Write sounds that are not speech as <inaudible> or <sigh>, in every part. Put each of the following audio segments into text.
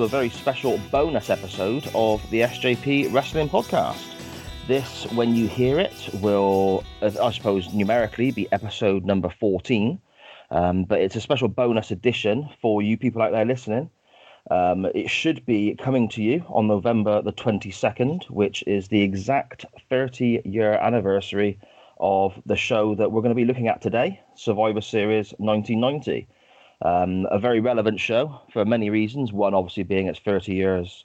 To a very special bonus episode of the SJP Wrestling Podcast. This, when you hear it, will, I suppose, numerically be episode number 14, um, but it's a special bonus edition for you people out there listening. Um, it should be coming to you on November the 22nd, which is the exact 30 year anniversary of the show that we're going to be looking at today, Survivor Series 1990. Um, a very relevant show for many reasons. One, obviously, being it's 30 years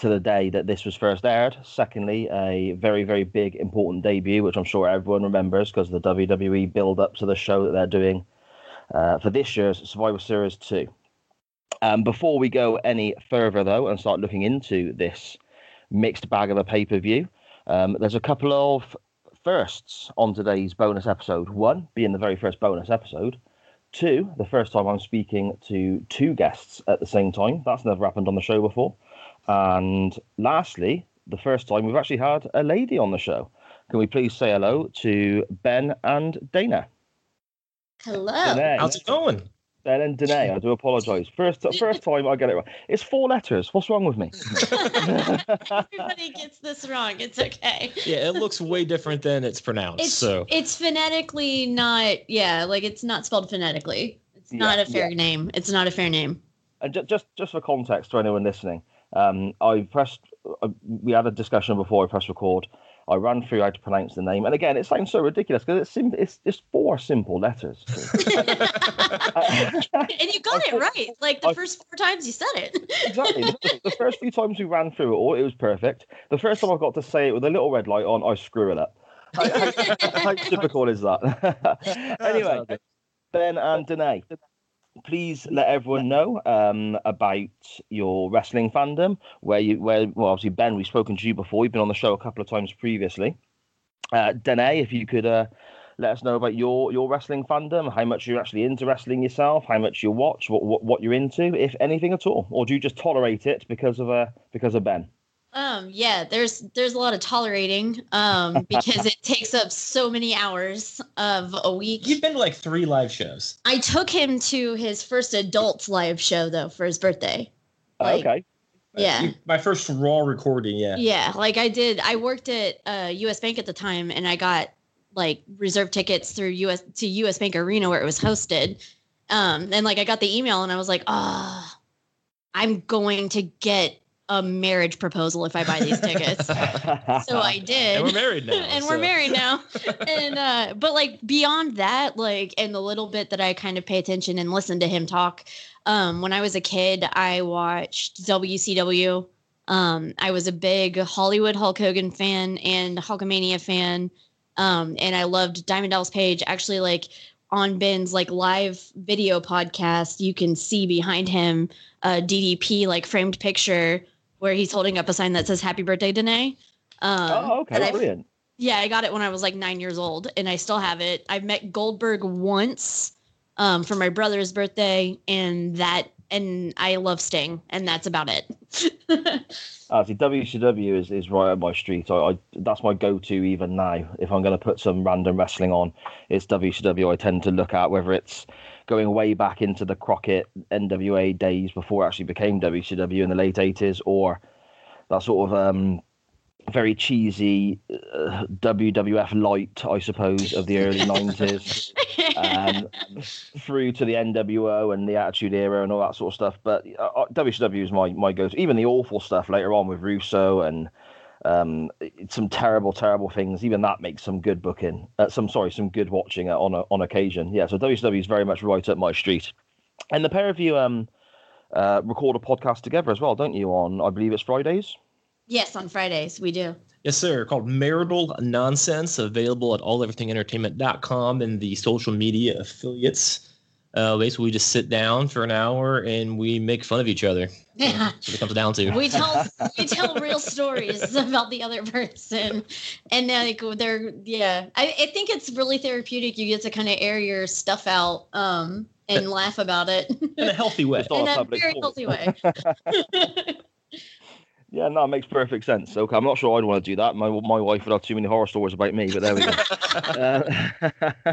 to the day that this was first aired. Secondly, a very, very big, important debut, which I'm sure everyone remembers because of the WWE build up to the show that they're doing uh, for this year's Survivor Series 2. Um, before we go any further, though, and start looking into this mixed bag of a pay per view, um, there's a couple of firsts on today's bonus episode. One being the very first bonus episode. Two, the first time I'm speaking to two guests at the same time. That's never happened on the show before. And lastly, the first time we've actually had a lady on the show. Can we please say hello to Ben and Dana? Hello. Danae. How's it going? Ben and Danae. I do apologise. First, first time I get it wrong. It's four letters. What's wrong with me? <laughs> Everybody gets this wrong. It's okay. Yeah, it looks way different than it's pronounced. It's so it's phonetically not yeah, like it's not spelled phonetically. It's not Yeah, a fair yeah. name. It's not a fair name. And ju- just just for context to anyone listening, um, I pressed. Uh, we had a discussion before I pressed record. I ran through how to pronounce the name, and again, it sounds so ridiculous because it's sim- it's just four simple letters. <laughs> and you got I it right. Like the I- first four times you said it. exactly. <laughs> The, the first few times we ran through it all, it was perfect. The first time I got to say it with a little red light on, I screw it up. How, how, how <laughs> typical is that? anyway, Ben and Danae, please let everyone know um, about your wrestling fandom. Where you, where well, obviously Ben, we've spoken to you before. You've been on the show a couple of times previously. Uh, Danae, if you could uh, let us know about your your wrestling fandom, how much you're actually into wrestling yourself, how much you watch, what what, what you're into, if anything at all, or do you just tolerate it because of uh, because of Ben? Um, yeah, there's there's a lot of tolerating um <laughs> because it takes up so many hours of a week. You've been to like three live shows. I took him to his first adult live show though for his birthday. Like, okay, Yeah. You- my first raw recording. Yeah. Yeah, like I did. I worked at uh, U.S. Bank at the time, and I got like reserve tickets through U.S. to U.S. Bank Arena where it was hosted. Um, and like I got the email, and I was like, ah, I'm going to get a marriage proposal if I buy these tickets. <laughs> so I <laughs> did. And we're married now. <laughs> and we're married now and uh but like beyond that like and the little bit that i kind of pay attention and listen to him talk um when i was a kid i watched wcw um i was a big hollywood hulk hogan fan and hulkamania fan um and i loved diamond dallas page actually like on ben's like live video podcast you can see behind him a ddp like framed picture where he's holding up a sign that says happy birthday danae um, oh, okay, I- brilliant. yeah, I got it when I was like nine years old, and I still have it. I've met Goldberg once um, for my brother's birthday, and that, and I love Sting, and that's about it. Uh, see, WCW is, is right up my street. I, I that's my go-to even now. If I'm going to put some random wrestling on, it's WCW. I tend to look at whether it's going way back into the Crockett NWA days before it actually became WCW in the late '80s, or that sort of um, very cheesy uh, WWF light, I suppose, of the early nineties, um, through to the NWO and the Attitude Era and all that sort of stuff. But uh, WCW is my my go-to. Even the awful stuff later on with Russo and um, some terrible, terrible things. Even that makes some good booking. Uh, some sorry, some good watching uh, on a, on occasion. Yeah, so WCW is very much right up my street. And the pair of you um, uh, record a podcast together as well, don't you? On I believe it's Fridays. yes, on Fridays we do. Yes, sir. Called Marital Nonsense, available at alleverythingentertainment.com and the social media affiliates. Uh, basically, we just sit down for an hour and we make fun of each other. Yeah. That's what it comes down to. we tell <laughs> we tell real stories about the other person and like they're yeah I, I think it's really therapeutic you get to kind of air your stuff out um and laugh about it in a healthy way. In a a very forum. healthy way <laughs> Yeah, no, it makes perfect sense. Okay, I'm not sure I'd want to do that. My my wife would have too many horror stories about me, but there we go. <laughs> uh,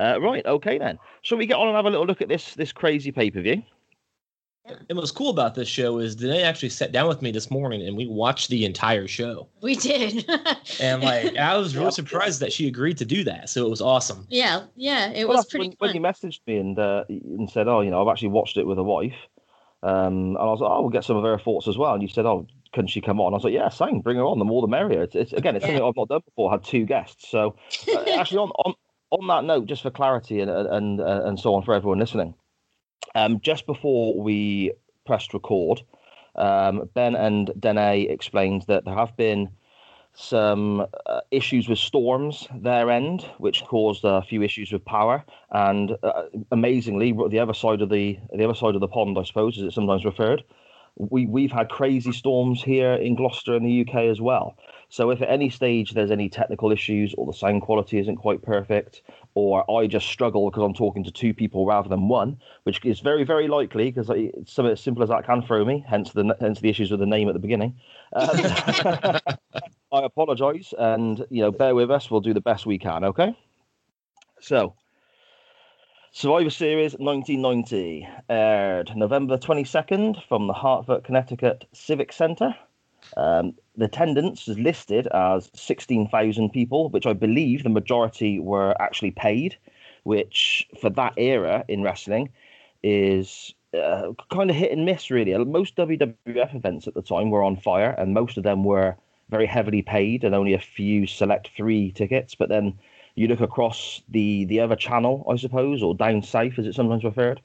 uh, right, okay then. Shall we get on and have a little look at this this crazy pay per view? And what's cool about this show is Danae actually sat down with me this morning and we watched the entire show. we did <laughs> And like I was really surprised that she agreed to do that. So it was awesome. yeah yeah it Well, was pretty when, when fun. you messaged me and uh, and said, "Oh, you know, I've actually watched it with a wife," um, and I was like, "Oh, we'll get some of her thoughts as well." And you said, "Oh, can she come on?" I was like, "Yeah, same. Bring her on. The more, the merrier." It's, it's again, it's Yeah. something I've not done before. I Had two guests, so uh, <laughs> actually on on on that note, just for clarity and and uh, and so on for everyone listening, um, just before we pressed record, um, Ben and Danae explained that there have been some uh, issues with storms their end, which caused a few issues with power. And uh, amazingly, the other side of the the other side of the pond, I suppose, as it's sometimes referred, we we've had crazy storms here in Gloucester in the UK as well. So if at any stage there's any technical issues or the sound quality isn't quite perfect, or I just struggle because I'm talking to two people rather than one, which is very very likely because it's something as simple as that can throw me. Hence the hence the issues with the name at the beginning. Um, <laughs> I apologise, and you know, bear with us. We'll do the best we can. Okay. So, Survivor Series 1990 aired November 22nd from the Hartford, Connecticut Civic Center. Um, the attendance is listed as 16,000 people, which I believe the majority were actually paid, which for that era in wrestling is uh, kind of hit and miss, really. Most WWF events at the time were on fire, and most of them were very heavily paid and only a few select three tickets. But then you look across the the other channel, I suppose, or down south as it's sometimes referred.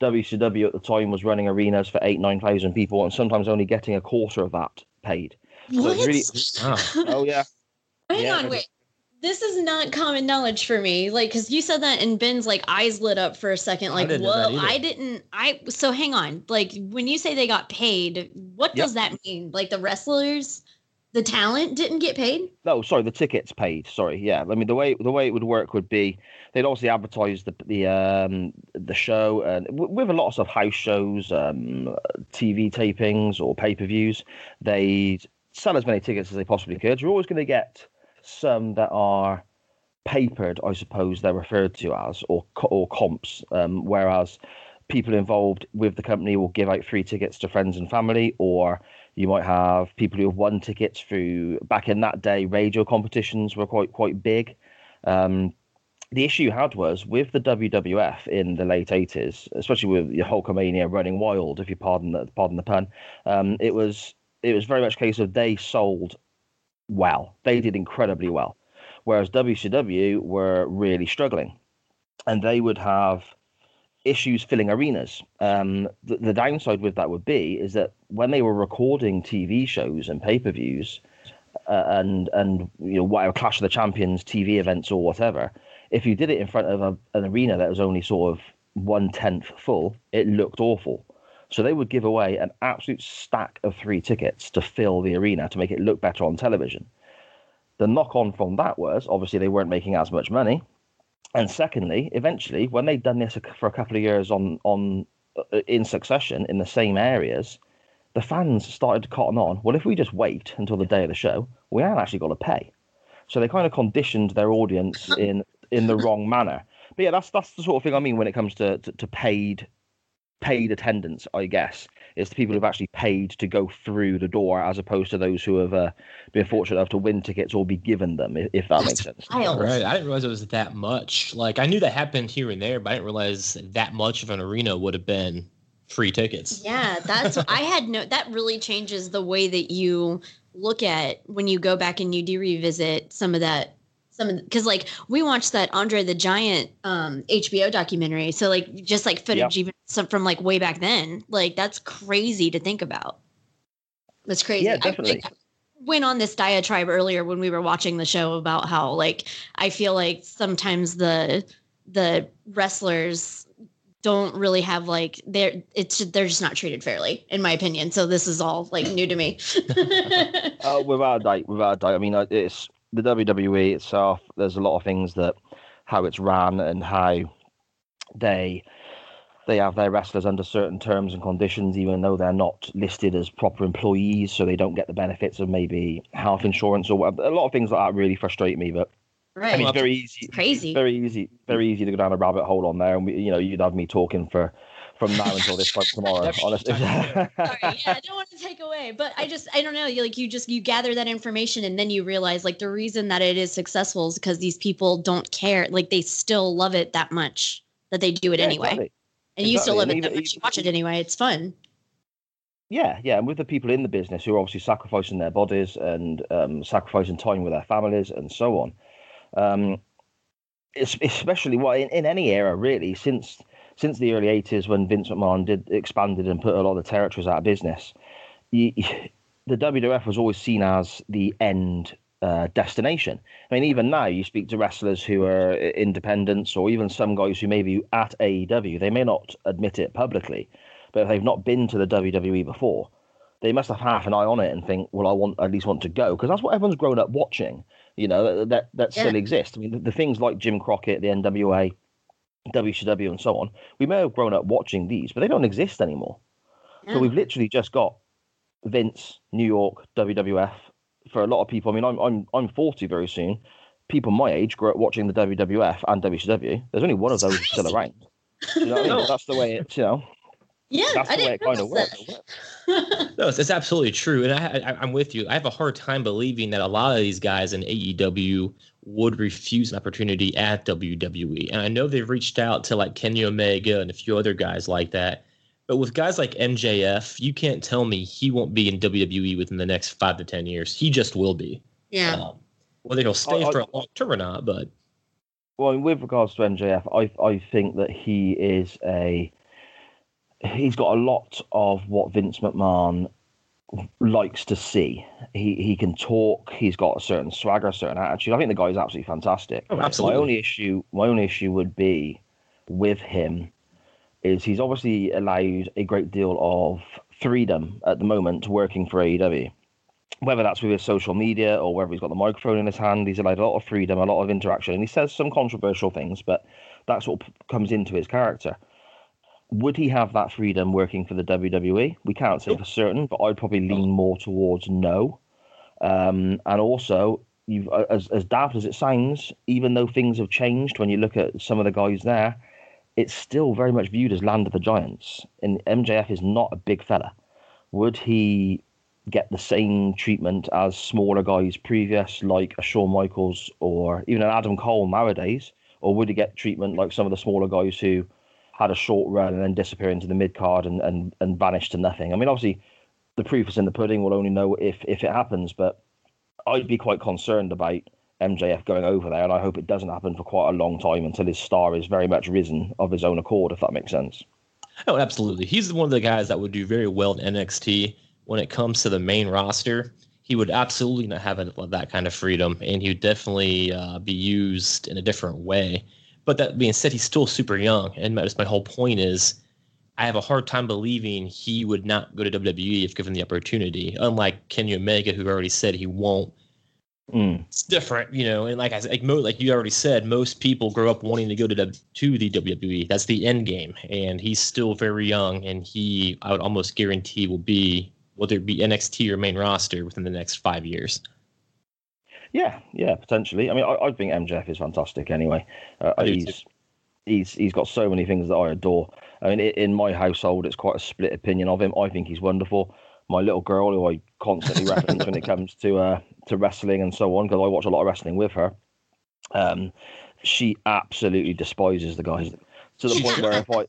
WCW at the time was running arenas for eight nine thousand people, and sometimes only getting a quarter of that paid. So what it's really- Wow. Oh yeah, hang Yeah, on wait this is not common knowledge for me like because you said that and ben's like eyes lit up for a second like didn't know that whoa i didn't i so hang on like when you say they got paid what Yep. does that mean like the wrestlers the talent didn't get paid No, sorry, the tickets paid. Sorry, yeah. I mean, the way the way it would work would be they'd obviously advertise the the um the show and with a lot of house shows, um, TV tapings or pay per views. They'd sell as many tickets as they possibly could. You're always going to get some that are papered, I suppose they're referred to as, or or comps. Um, whereas people involved with the company will give out free tickets to friends and family, or you might have people who have won tickets through back in that day. Radio competitions were quite quite big. Um, the issue you had was with the WWF in the late eighties, especially with your Hulkamania running wild, if you pardon the pardon the pun. Um, it was it was very much a case of they sold well, they did incredibly well, whereas WCW were really struggling, and they would have issues filling arenas. Um, the, the downside with that would be is that when they were recording TV shows and pay per views, uh, and and you know whatever Clash of the Champions TV events or whatever, if you did it in front of a, an arena that was only sort of one tenth full, it looked awful. So they would give away an absolute stack of three tickets to fill the arena to make it look better on television. The knock on from that was obviously they weren't making as much money, and secondly, eventually when they'd done this for a couple of years on on uh, in succession in the same areas, the fans started to cotton on. Well, if we just wait until the day of the show, we aren't actually got to pay. So they kind of conditioned their audience <laughs> in in the wrong manner. But yeah, that's that's the sort of thing I mean when it comes to to, to paid paid attendance. I guess It's the people who've actually paid to go through the door, as opposed to those who have uh, been fortunate enough to win tickets or be given them, if, if that That's makes sense. wild. Right. I didn't realize it was that much. Like I knew that happened here and there, but I didn't realize that much of an arena would have been free tickets. Yeah, that's I had no that really changes the way that you look at when you go back and you do revisit some of that some of because like we watched that Andre the Giant um HBO documentary. So like just like footage even some from like way back then. Like that's crazy to think about. That's crazy. Yeah, I, definitely. like, went on this diatribe earlier when we were watching the show about how like I feel like sometimes the the wrestlers don't really have like they're it's they're just not treated fairly in my opinion so this is all like new to me <laughs> Uh, without a doubt, without a doubt. I mean, uh, it's the WWE itself. There's a lot of things that how it's ran and how they they have their wrestlers under certain terms and conditions, even though they're not listed as proper employees, so they don't get the benefits of maybe health insurance or whatever. A lot of things like that really frustrate me. But right I mean, it's very easy, crazy very easy, very easy to go down a rabbit hole on there, and we, you know, you'd have me talking for from now until this time tomorrow. That's- honestly. Sorry, yeah, I don't want to take away, but I just I don't know. You like you just you gather that information and then you realize like the reason that it is successful is because these people don't care. Like they still love it that much that they do it Yeah, anyway, exactly. and you still exactly, love and it that much. You watch it anyway. It's fun. Yeah, yeah, and with the people in the business who are obviously sacrificing their bodies and um, sacrificing time with their families and so on, um, especially well in, in any era really since since the early '80s when Vince McMahon did expanded and put a lot of the territories out of business, you, the WWF was always seen as the end uh, destination. I mean, even now you speak to wrestlers who are independents or even some guys who may be at AEW, they may not admit it publicly, but if they've not been to the WWE before, they must have half an eye on it and think, well, I want at least want to go because that's what everyone's grown up watching. You know that that, that still exists. I mean, the, the things like Jim Crockett, the NWA, WCW, and so on. We may have grown up watching these, but they don't exist anymore. Yeah. So we've literally just got Vince, New York, WWF. For a lot of people, I mean, I'm I'm I'm 40 very soon. People my age grew up watching the WWF and WCW. There's only one of those still <laughs> around. You know what I mean? No. That's the way it's you know. Yeah, That's I the way it kind of works. <laughs> No, it's, it's absolutely true, and I, I, I'm with you. I have a hard time believing that a lot of these guys in AEW would refuse an opportunity at WWE. And I know they've reached out to like Kenny Omega and a few other guys like that. But with guys like MJF, you can't tell me he won't be in WWE within the next five to ten years. He just will be. yeah, Um, whether he'll stay I- I- for a long term or not, but Well, with regards to MJF, I I think that he is a he's got a lot of what Vince McMahon likes to see. He he can talk. He's got a certain swagger, a certain attitude. I think the guy is absolutely fantastic. Oh, My only issue, my only issue would be with him is he's obviously allowed a great deal of freedom at the moment working for AEW. Whether that's with his social media or whether he's got the microphone in his hand, he's allowed a lot of freedom, a lot of interaction, and he says some controversial things, but that's what comes into his character. Would he have that freedom working for the WWE? We can't say for certain, but I'd probably lean more towards no. Um, and also, you've uh, as as daft as it sounds, even though things have changed when you look at some of the guys there, it's still very much viewed as land of the giants. And MJF is not a big fella. Would he get the same treatment as smaller guys previous, like a Shawn Michaels or even an Adam Cole nowadays, or would he get treatment like some of the smaller guys who had a short run and then disappear into the mid card and, and, and vanish to nothing? I mean, obviously, the proof is in the pudding. We'll only know if if it happens, but I'd be quite concerned about MJF going over there, and I hope it doesn't happen for quite a long time until his star is very much risen of his own accord, if that makes sense. Oh, absolutely. He's one of the guys that would do very well in NXT when it comes to the main roster. He would absolutely not have that kind of freedom, and he would definitely uh, be used in a different way. But that being said, he's still super young, and that's my whole point is I have a hard time believing he would not go to WWE if given the opportunity. Unlike Kenny Omega, who already said he won't. Mm. It's different, you know. And like I said, like, mo- like you already said, most people grow up wanting to go to the to the WWE. That's the end game, and he's still very young, and he I would almost guarantee will be whether it be NXT or main roster within the next five years. Yeah, yeah, potentially. I mean, I, I think MJF is fantastic anyway. Uh, he's he's he's got so many things that I adore. I mean, in my household, it's quite a split opinion of him. I think he's wonderful. My little girl, who I constantly reference when it comes to uh, to wrestling and so on, because I watch a lot of wrestling with her, um, she absolutely despises the guys to the point where if I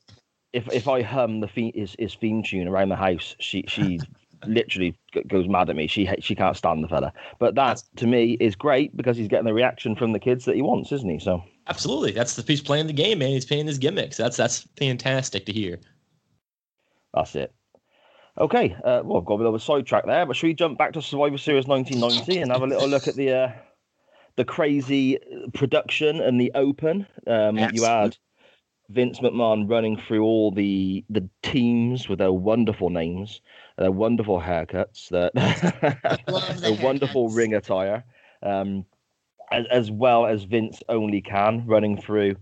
if if I hum the theme, his, his theme tune around the house, she she literally goes mad at me. She she can't stand the fella. But that to me is great because he's getting the reaction from the kids that he wants, isn't he? So Absolutely. That's the he's playing the game, man. He's playing his gimmicks. That's that's fantastic to hear. that's it. Okay, uh, well, I've got a bit of a sidetrack there, but should we jump back to Survivor Series 1990 and have a little look at the uh, the crazy production and the open? Um, you Absolutely. had Vince McMahon running through all the the teams with their wonderful names, their wonderful haircuts, They're, <laughs> the wonderful haircuts. ring attire, um, as, as well as Vince only can, running through,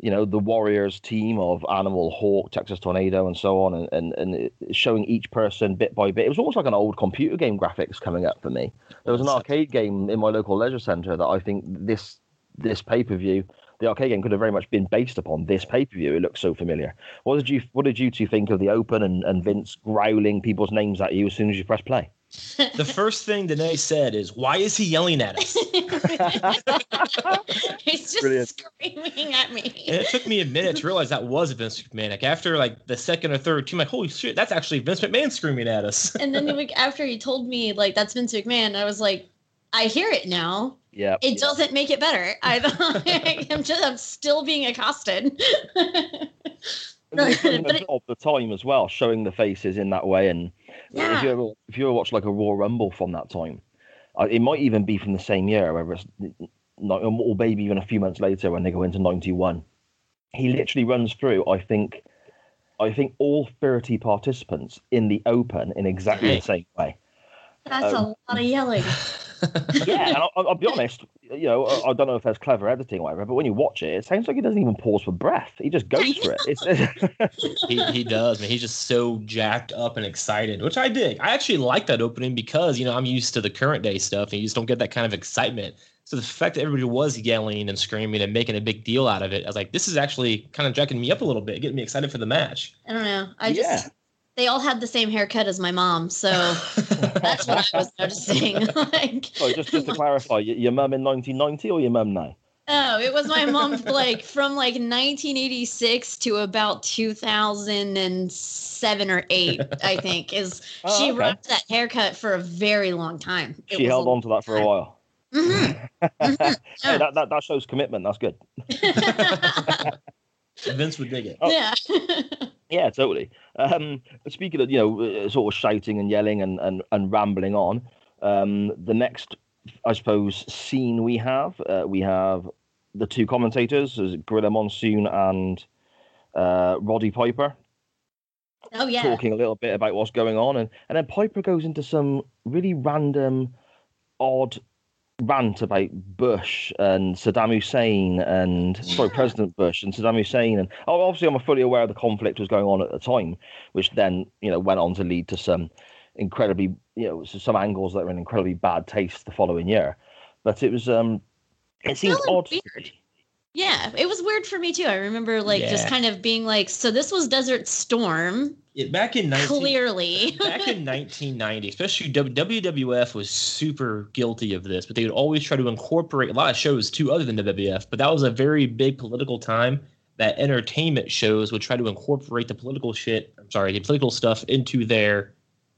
you know, the Warriors team of Animal, Hawk, Texas Tornado, and so on, and, and, and showing each person bit by bit. It was almost like an old computer game graphics coming up for me. There was an arcade game in my local leisure centre that I think this this pay per view, the arcade game could have very much been based upon this pay per view. It looks so familiar. What did you What did you two think of the open and, and Vince growling people's names at you as soon as you press play? The first thing Danae said is, "Why is he yelling at us?" <laughs> He's just Brilliant. screaming at me. And it took me a minute to realize that was Vince McMahon. Like after like the second or third team, like holy shit, that's actually Vince McMahon screaming at us. And then the week after he told me like that's Vince McMahon, I was like, I hear it now. Yeah, It doesn't make it better. <laughs> I, <laughs> I'm just I'm still being accosted. But it's something <laughs> But it- of the time as well, showing the faces in that way. And if you ever if you ever watch like a Royal Rumble from that time, uh, it might even be from the same year, whether it's not, or maybe even a few months later when they go into '91. He literally runs through. I think, I think all 30 participants in the Open in exactly the same way. That's a lot of yelling. <laughs> Yeah, and I'll, I'll be honest. You know, I, I don't know if there's clever editing or whatever, but when you watch it, it sounds like he doesn't even pause for breath. He just goes for it. It's, <laughs> he, he does, man. He's just so jacked up and excited, which I dig. I actually like that opening because you know I'm used to the current day stuff, and you just don't get that kind of excitement. So the fact that everybody was yelling and screaming and making a big deal out of it, I was like, this is actually kind of jacking me up a little bit, getting me excited for the match. I don't know. I Yeah. just they all had the same haircut as my mom, so <laughs> that's what I was noticing. <laughs> like, So just just to clarify, y- your mum in 1990 or your mum now? oh, it was my mom like from like 1986 to about 2007 or eight, I think. Is <laughs> Oh, she okay. rocked that haircut for a very long time. It She was held on to that for a while. Mhm. Hey, that, that that shows commitment. That's good. Vince would dig it. Oh. yeah. <laughs> Yeah, totally. Um, speaking of you know uh, sort of shouting and yelling and and, and rambling on, um, the next I suppose scene we have uh, we have the two commentators, is Gorilla Monsoon and uh, Roddy Piper. oh yeah. talking a little bit about what's going on, and and then Piper goes into some really random, odd rant about Bush and Saddam Hussein and sorry President Bush and Saddam Hussein, and oh, obviously I'm fully aware of the conflict was going on at the time, which then you know went on to lead to some incredibly you know some angles that were in incredibly bad taste the following year, but it was um it seems odd. weird. Yeah, it was weird for me too. I remember like just kind of being like, so this was Desert Storm, It, back in 19, clearly. <laughs> back in 1990, especially WWF was super guilty of this, but they would always try to incorporate a lot of shows too, other than WWF. But that was a very big political time that entertainment shows would try to incorporate the political shit. I'm sorry, the political stuff into their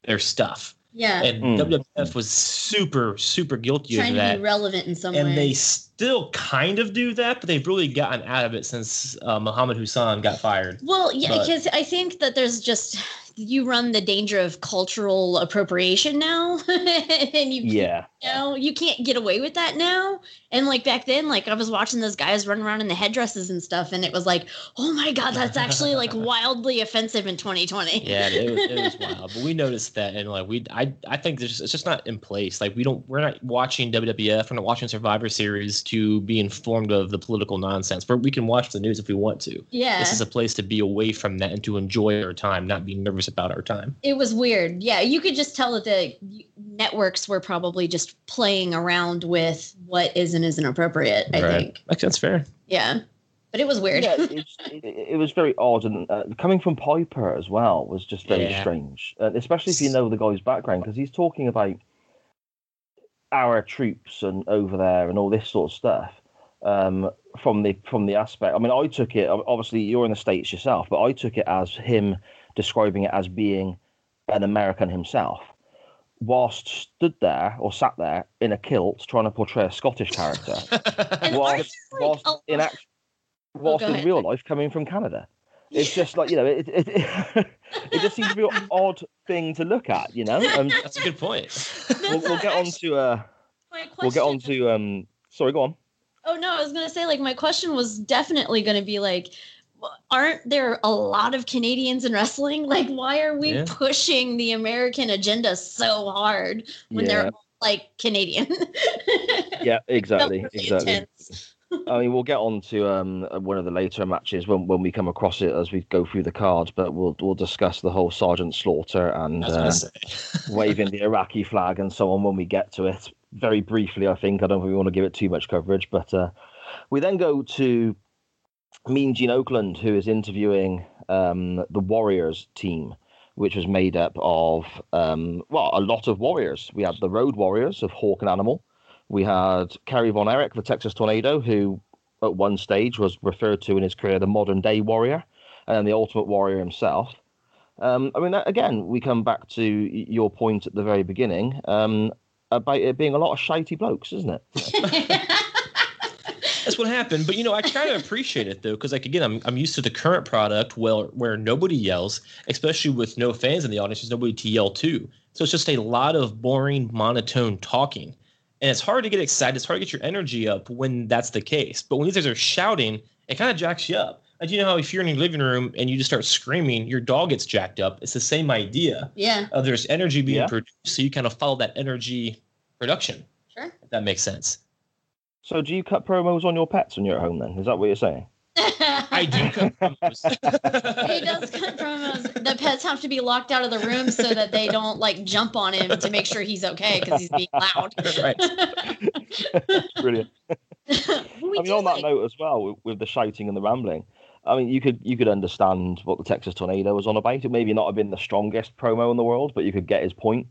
their stuff, yeah. and Mm. WWF was super super guilty Trying of to be relevant in some and way. And they still kind of do that, but they've really gotten out of it since uh, Muhammad Hassan got fired. Well, yeah, because I think that there's just you run the danger of cultural appropriation now, <laughs> and you Yeah, you know you can't get away with that now. And like back then, like I was watching those guys run around in the headdresses and stuff, and it was like, oh my god, that's actually like <laughs> wildly offensive in 2020. Yeah, it was, it was <laughs> wild, but we noticed that, and like we, I, I think there's, it's just not in place. Like we don't, we're not watching WWF, we're not watching Survivor Series to be informed of the political nonsense. But we can watch the news if we want to. Yeah, This is a place to be away from that and to enjoy our time, not be nervous about our time. it was weird. Yeah, you could just tell that the networks were probably just playing around with what is and isn't appropriate. I Right. think. Like that's fair. Yeah. but it was weird. Yeah, it's, it, it was very odd, and uh, coming from Piper as well was just very Yeah. strange, uh, especially if you know the guy's background because he's talking about our troops and over there and all this sort of stuff. Um, from the from the aspect, I mean, I took it. Obviously, you're in the states yourself, but I took it as him describing it as being an American himself, whilst stood there or sat there in a kilt trying to portray a Scottish character <laughs> And whilst, like, whilst a in act, whilst go in ahead. real life coming from Canada. It's just like you know, it it, it, <laughs> it just seems to be an odd thing to look at, you know. Um, That's a good point. <laughs> we'll, we'll get on to uh, My we'll get on to um. Sorry, go on. Oh no, I was gonna say like my question was definitely gonna be like, aren't there a lot of Canadians in wrestling? <laughs> Like, why are we Yeah. pushing the American agenda so hard when they're like Canadian? <laughs> Yeah, exactly, exactly. intense. I mean, we'll get on to um one of the later matches when, when we come across it as we go through the cards, but we'll we'll discuss the whole Sergeant Slaughter and uh, <laughs> waving the Iraqi flag and so on when we get to it. Very briefly, I think. I don't think we want to give it too much coverage, but uh, we then go to Mean Gene Okerlund, who is interviewing um, the Warriors team, which was made up of, um, well, a lot of Warriors. We had the Road Warriors of Hawk and Animal. We had Kerry Von Erich, the Texas Tornado, who at one stage was referred to in his career the modern day warrior, and the Ultimate Warrior himself. Um, I mean, again, we come back to your point at the very beginning um, about it being a lot of shitey blokes, isn't it? <laughs> That's what happened. But you know, I kind of appreciate it though, because like again, I'm I'm used to the current product where where nobody yells, especially with no fans in the audience. There's nobody to yell to, so it's just a lot of boring, monotone talking, and it's hard to get excited. It's hard to get your energy up when that's the case. But when these guys are shouting, it kind of jacks you up. And you know how if you're in your living room and you just start screaming, your dog gets jacked up. It's the same idea. yeah, Uh, there's energy being Yeah. produced, so you kind of follow that energy production. Sure. If that makes sense. So, do you cut promos on your pets when you're at home? Then is that what you're saying? I do. <laughs> cut promos. he does cut promos. The pets have to be locked out of the room so that they don't like jump on him to make sure he's okay because he's being loud. right. <laughs> Brilliant. I mean, do on that note as well, with, with the shouting and the rambling, I mean, you could you could understand what the Texas Tornado was on about. It maybe not have been the strongest promo in the world, but you could get his point.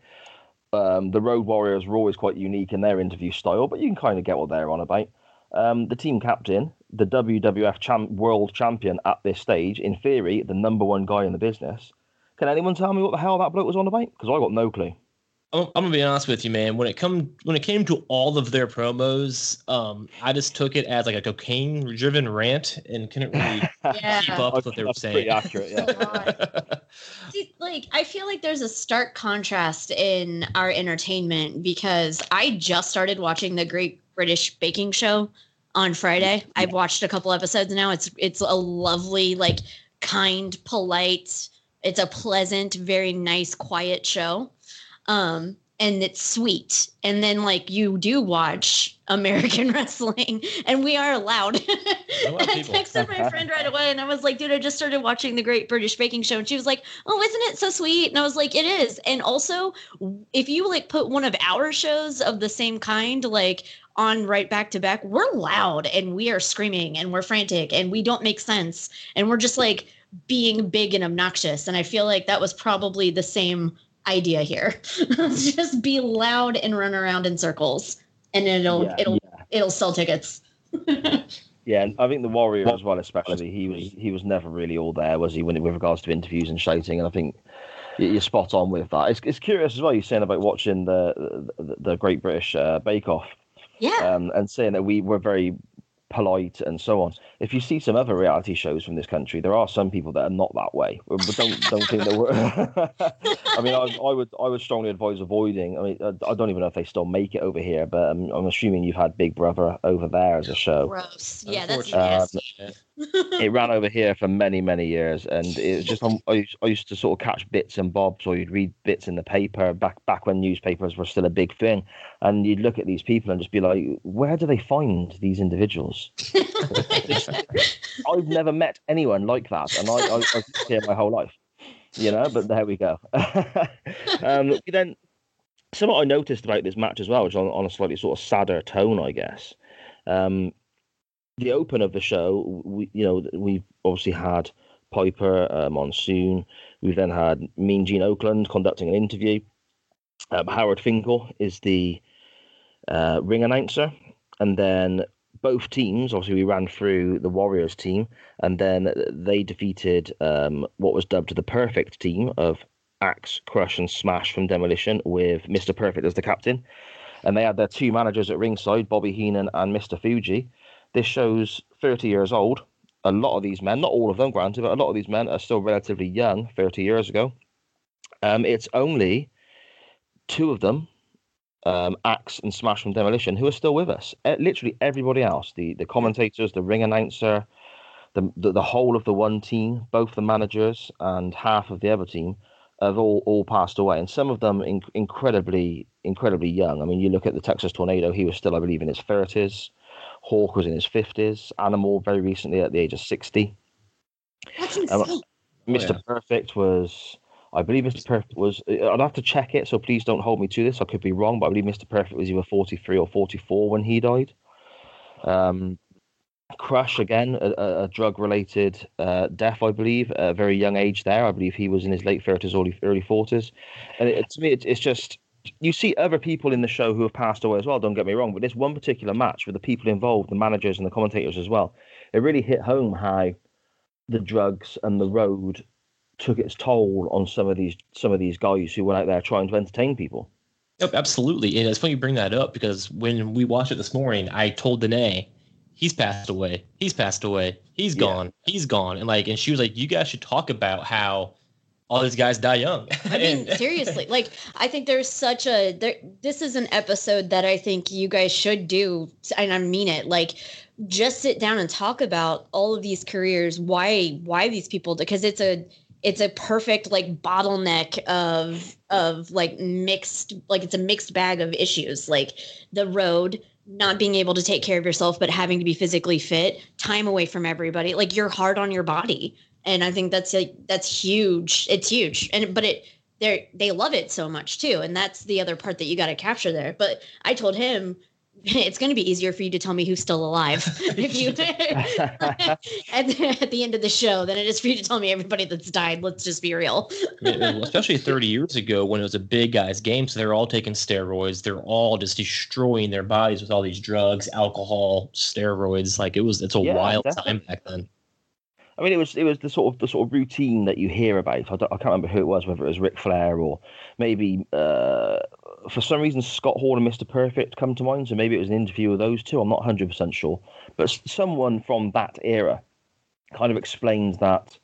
Um, the Road Warriors were always quite unique in their interview style, but you can kind of get what they're on about. Um, the team captain, the WWF champ, world champion at this stage, in theory, the number one guy in the business. Can anyone tell me what the hell that bloke was on about? Because I got no clue. I'm, I'm gonna be honest with you, man. When it come when it came to all of their promos, um, I just took it as like a cocaine-driven rant and couldn't really <laughs> Yeah. keep up with what they were That's pretty saying. accurate, yeah. <laughs> See, like I feel like there's a stark contrast in our entertainment because I just started watching the Great British Baking Show on Friday. I've watched a couple episodes now. It's it's a lovely, like kind, polite. It's a pleasant, very nice, quiet show. Um and it's sweet. And then like you do watch <laughs> American wrestling and we are allowed. <laughs> I texted my friend right away and I was like, dude, I just started watching the Great British Baking Show. And she was like, oh, isn't it so sweet? And I was like, it is. And also, if you like put one of our shows of the same kind, like on right back to back, we're loud and we are screaming and we're frantic and we don't make sense. And we're just like being big and obnoxious. And I feel like that was probably the same idea here. <laughs> just be loud and run around in circles. And it'll Yeah, it'll yeah. it'll sell tickets. <laughs> Yeah, and I think the Warrior as well, especially he was he was never really all there, was he? When with regards to interviews and shouting, and I think you're spot on with that. It's, it's curious as well. You're saying about watching the the, the Great British uh, Bake Off, Yeah. um, and saying that we were very polite and so on. If you see some other reality shows from this country, there are some people that are not that way. But don't don't think that we're. <laughs> I mean, I, I would I would strongly advise avoiding. I mean, I, I don't even know if they still make it over here, but um, I'm assuming you've had Big Brother over there as a show. Gross. Yeah, that's Unfortunately. nasty. It ran over here for many many years and it was just um, I, used, I used to sort of catch bits and bobs or you'd read bits in the paper back back when newspapers were still a big thing and you'd look at these people and just be like where do they find these individuals? <laughs> I've never met anyone like that and i, I i've lived here my whole life you know but there we go. <laughs> Um then something i noticed about this match as well which on, on a slightly sort of sadder tone i guess um the open of the show, we you know we've obviously had Piper uh, Monsoon. We've then had Mean Gene Okerlund conducting an interview. Um, Howard Finkel is the uh, ring announcer, and then both teams. Obviously, we ran through the Warriors team, and then they defeated um, what was dubbed the perfect team of Axe, Crush, and Smash from Demolition, with Mr. Perfect as the captain. And they had their two managers at ringside, Bobby Heenan and Mr. Fuji. This show's 30 years old. A lot of these men, not all of them, granted, but a lot of these men are still relatively young 30 years ago. Um, it's only two of them, um, Axe and Smash from Demolition, who are still with us. Literally everybody else, the, the commentators, the ring announcer, the, the, the whole of the one team, both the managers and half of the other team have all, all passed away, and some of them in, incredibly incredibly young. I mean, you look at the Texas Tornado; he was still, I believe, in his thirties. Hawk was in his fifties. Animal very recently at the age of sixty. That's insane. Um, Mr. Oh, yeah. Perfect was, I believe, Mr. Perfect was. I'd have to check it, so please don't hold me to this. I could be wrong, but I believe Mr. Perfect was either forty-three or forty-four when he died. Um, Crush again, a, a drug-related uh, death, I believe, at a very young age. There, I believe he was in his late thirties, early early forties, and it, to me, it, it's just you see other people in the show who have passed away as well. Don't get me wrong, but this one particular match with the people involved, the managers and the commentators as well, it really hit home how the drugs and the road took its toll on some of these some of these guys who went out there trying to entertain people. Yep, absolutely, and it's funny you bring that up because when we watched it this morning, I told Danae he's passed away. He's passed away. He's gone. Yeah. He's gone. And like, and she was like, you guys should talk about how all these guys die young. <laughs> I mean, <laughs> seriously, like I think there's such a there. This is an episode that I think you guys should do, and I mean it. Like, just sit down and talk about all of these careers. Why why these people? Because it's a it's a perfect like bottleneck of of like mixed like it's a mixed bag of issues like the road not being able to take care of yourself but having to be physically fit time away from everybody like you're hard on your body and i think that's like that's huge it's huge and but it they they love it so much too and that's the other part that you got to capture there but i told him <laughs> it's going to be easier for you to tell me who's still alive <laughs> if you <laughs> at, the, at the end of the show than it is for you to tell me everybody that's died. Let's just be real. especially 30 years ago when it was a big guys game, so they're all taking steroids. They're all just destroying their bodies with all these drugs, alcohol, steroids. Like it was, it's a yeah, wild definitely. time back then. I mean, it was it was the sort of the sort of routine that you hear about. I, I can't remember who it was, whether it was Ric Flair or maybe uh, for some reason Scott Hall and Mr. Perfect come to mind. So maybe it was an interview with those two. I'm not 100 percent sure, but someone from that era kind of explains that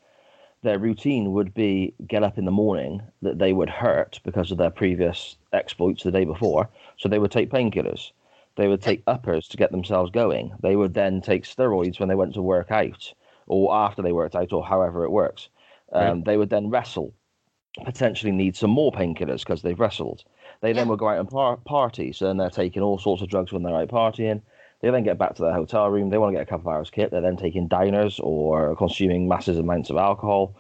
their routine would be get up in the morning that they would hurt because of their previous exploits the day before, so they would take painkillers. They would take uppers to get themselves going. They would then take steroids when they went to work out or after they worked out, or however it works. Um, right. They would then wrestle, potentially need some more painkillers because they've wrestled. They yeah. then would go out and par- party, so then they're taking all sorts of drugs when they're out partying. They then get back to their hotel room. They want to get a couple of hours kit. They're then taking diners or consuming massive amounts of alcohol.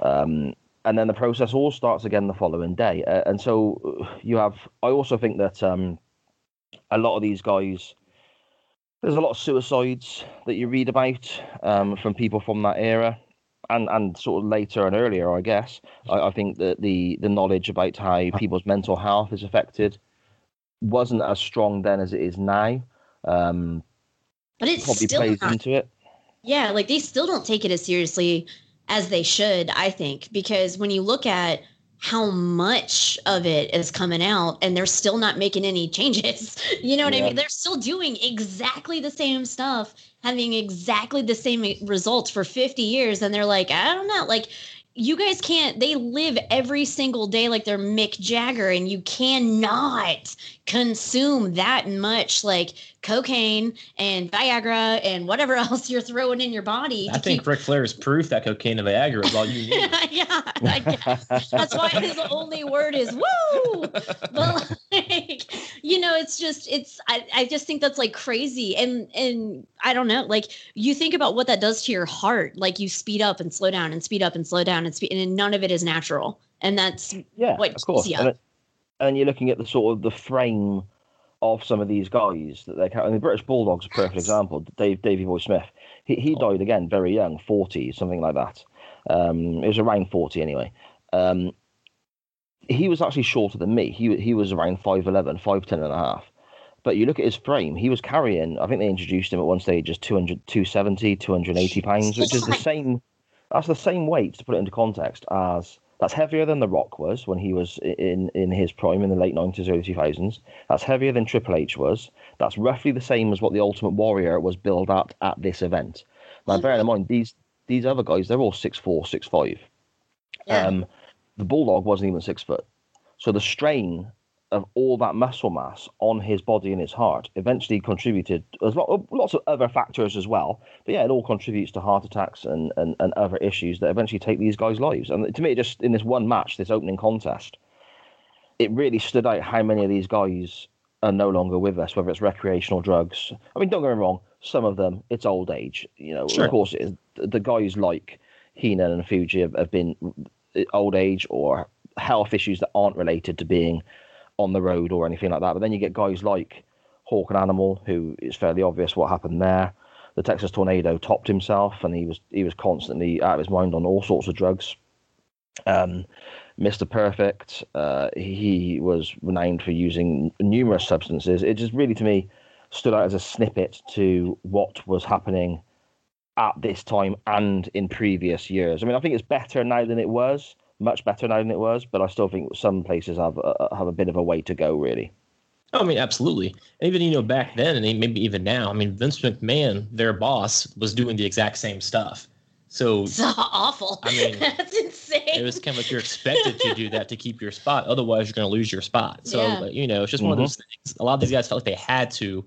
Um, and then the process all starts again the following day. Uh, and so you have, I also think that um, a lot of these guys there's a lot of suicides that you read about um, from people from that era. And, and sort of later and earlier, I guess. I, I think that the, the knowledge about how people's mental health is affected wasn't as strong then as it is now. Um, but it probably plays not, into it. Yeah, like they still don't take it as seriously as they should, I think, because when you look at how much of it is coming out and they're still not making any changes. <laughs> You know what yeah. I mean? They're still doing exactly the same stuff, having exactly the same results for 50 years. And they're like, I don't know, like you guys can't they live every single day like they're Mick Jagger and you cannot consume that much like cocaine and Viagra and whatever <laughs> else you're throwing in your body. I think keep... Ric Flair is proof that cocaine and Viagra is all you need. <laughs> yeah, that's why his only word is woo. <laughs> But like, you know, it's just it's I, I just think that's like crazy. And and I don't know, like you think about what that does to your heart. Like you speed up and slow down and speed up and slow down and speed and none of it is natural. And that's yeah, what of course. It, and you're looking at the sort of the frame of some of these guys that they're and the British Bulldog's are a perfect example. Dave Davy Boy Smith, he he Oh. died again very young, forty something like that. Um, it was around forty anyway. Um, he was actually shorter than me. He he was around 5'11", 5'10 and a half. But you look at his frame, he was carrying, I think they introduced him at one stage as 200, 270, 280 pounds, which is the same, that's the same weight, to put it into context, as, that's heavier than The Rock was when he was in, in his prime in the late 90s, early 2000s. That's heavier than Triple H was. That's roughly the same as what the Ultimate Warrior was billed at at this event. Now, bearing in mind, these, these other guys, they're all 6'4", 6'5". Yeah. Um, the bulldog wasn't even six foot. So the strain of all that muscle mass on his body and his heart eventually contributed. There's lot, lots of other factors as well, but yeah, it all contributes to heart attacks and, and, and other issues that eventually take these guys' lives. And to me, just in this one match, this opening contest, it really stood out how many of these guys are no longer with us, whether it's recreational drugs. I mean, don't get me wrong, some of them, it's old age. You know, Sure. of course, it is. the guys like Heenan and Fuji have, have been old age or health issues that aren't related to being on the road or anything like that. But then you get guys like Hawk and Animal, who it's fairly obvious what happened there. The Texas Tornado topped himself, and he was he was constantly out of his mind on all sorts of drugs. Um, Mr. Perfect, uh, he was renowned for using numerous substances. It just really, to me, stood out as a snippet to what was happening at this time and in previous years. I mean, I think it's better now than it was, much better now than it was, but I still think some places have uh, have a bit of a way to go, really. Oh, I mean, absolutely. And even you know back then, and maybe even now. I mean, Vince McMahon, their boss, was doing the exact same stuff. So <laughs> It's awful. I mean, <laughs> that's insane. it was kind of like you're expected to do that to keep your spot. Otherwise, you're going to lose your spot. So Yeah. like, you know, it's just one of those things. A lot of these guys felt like they had to,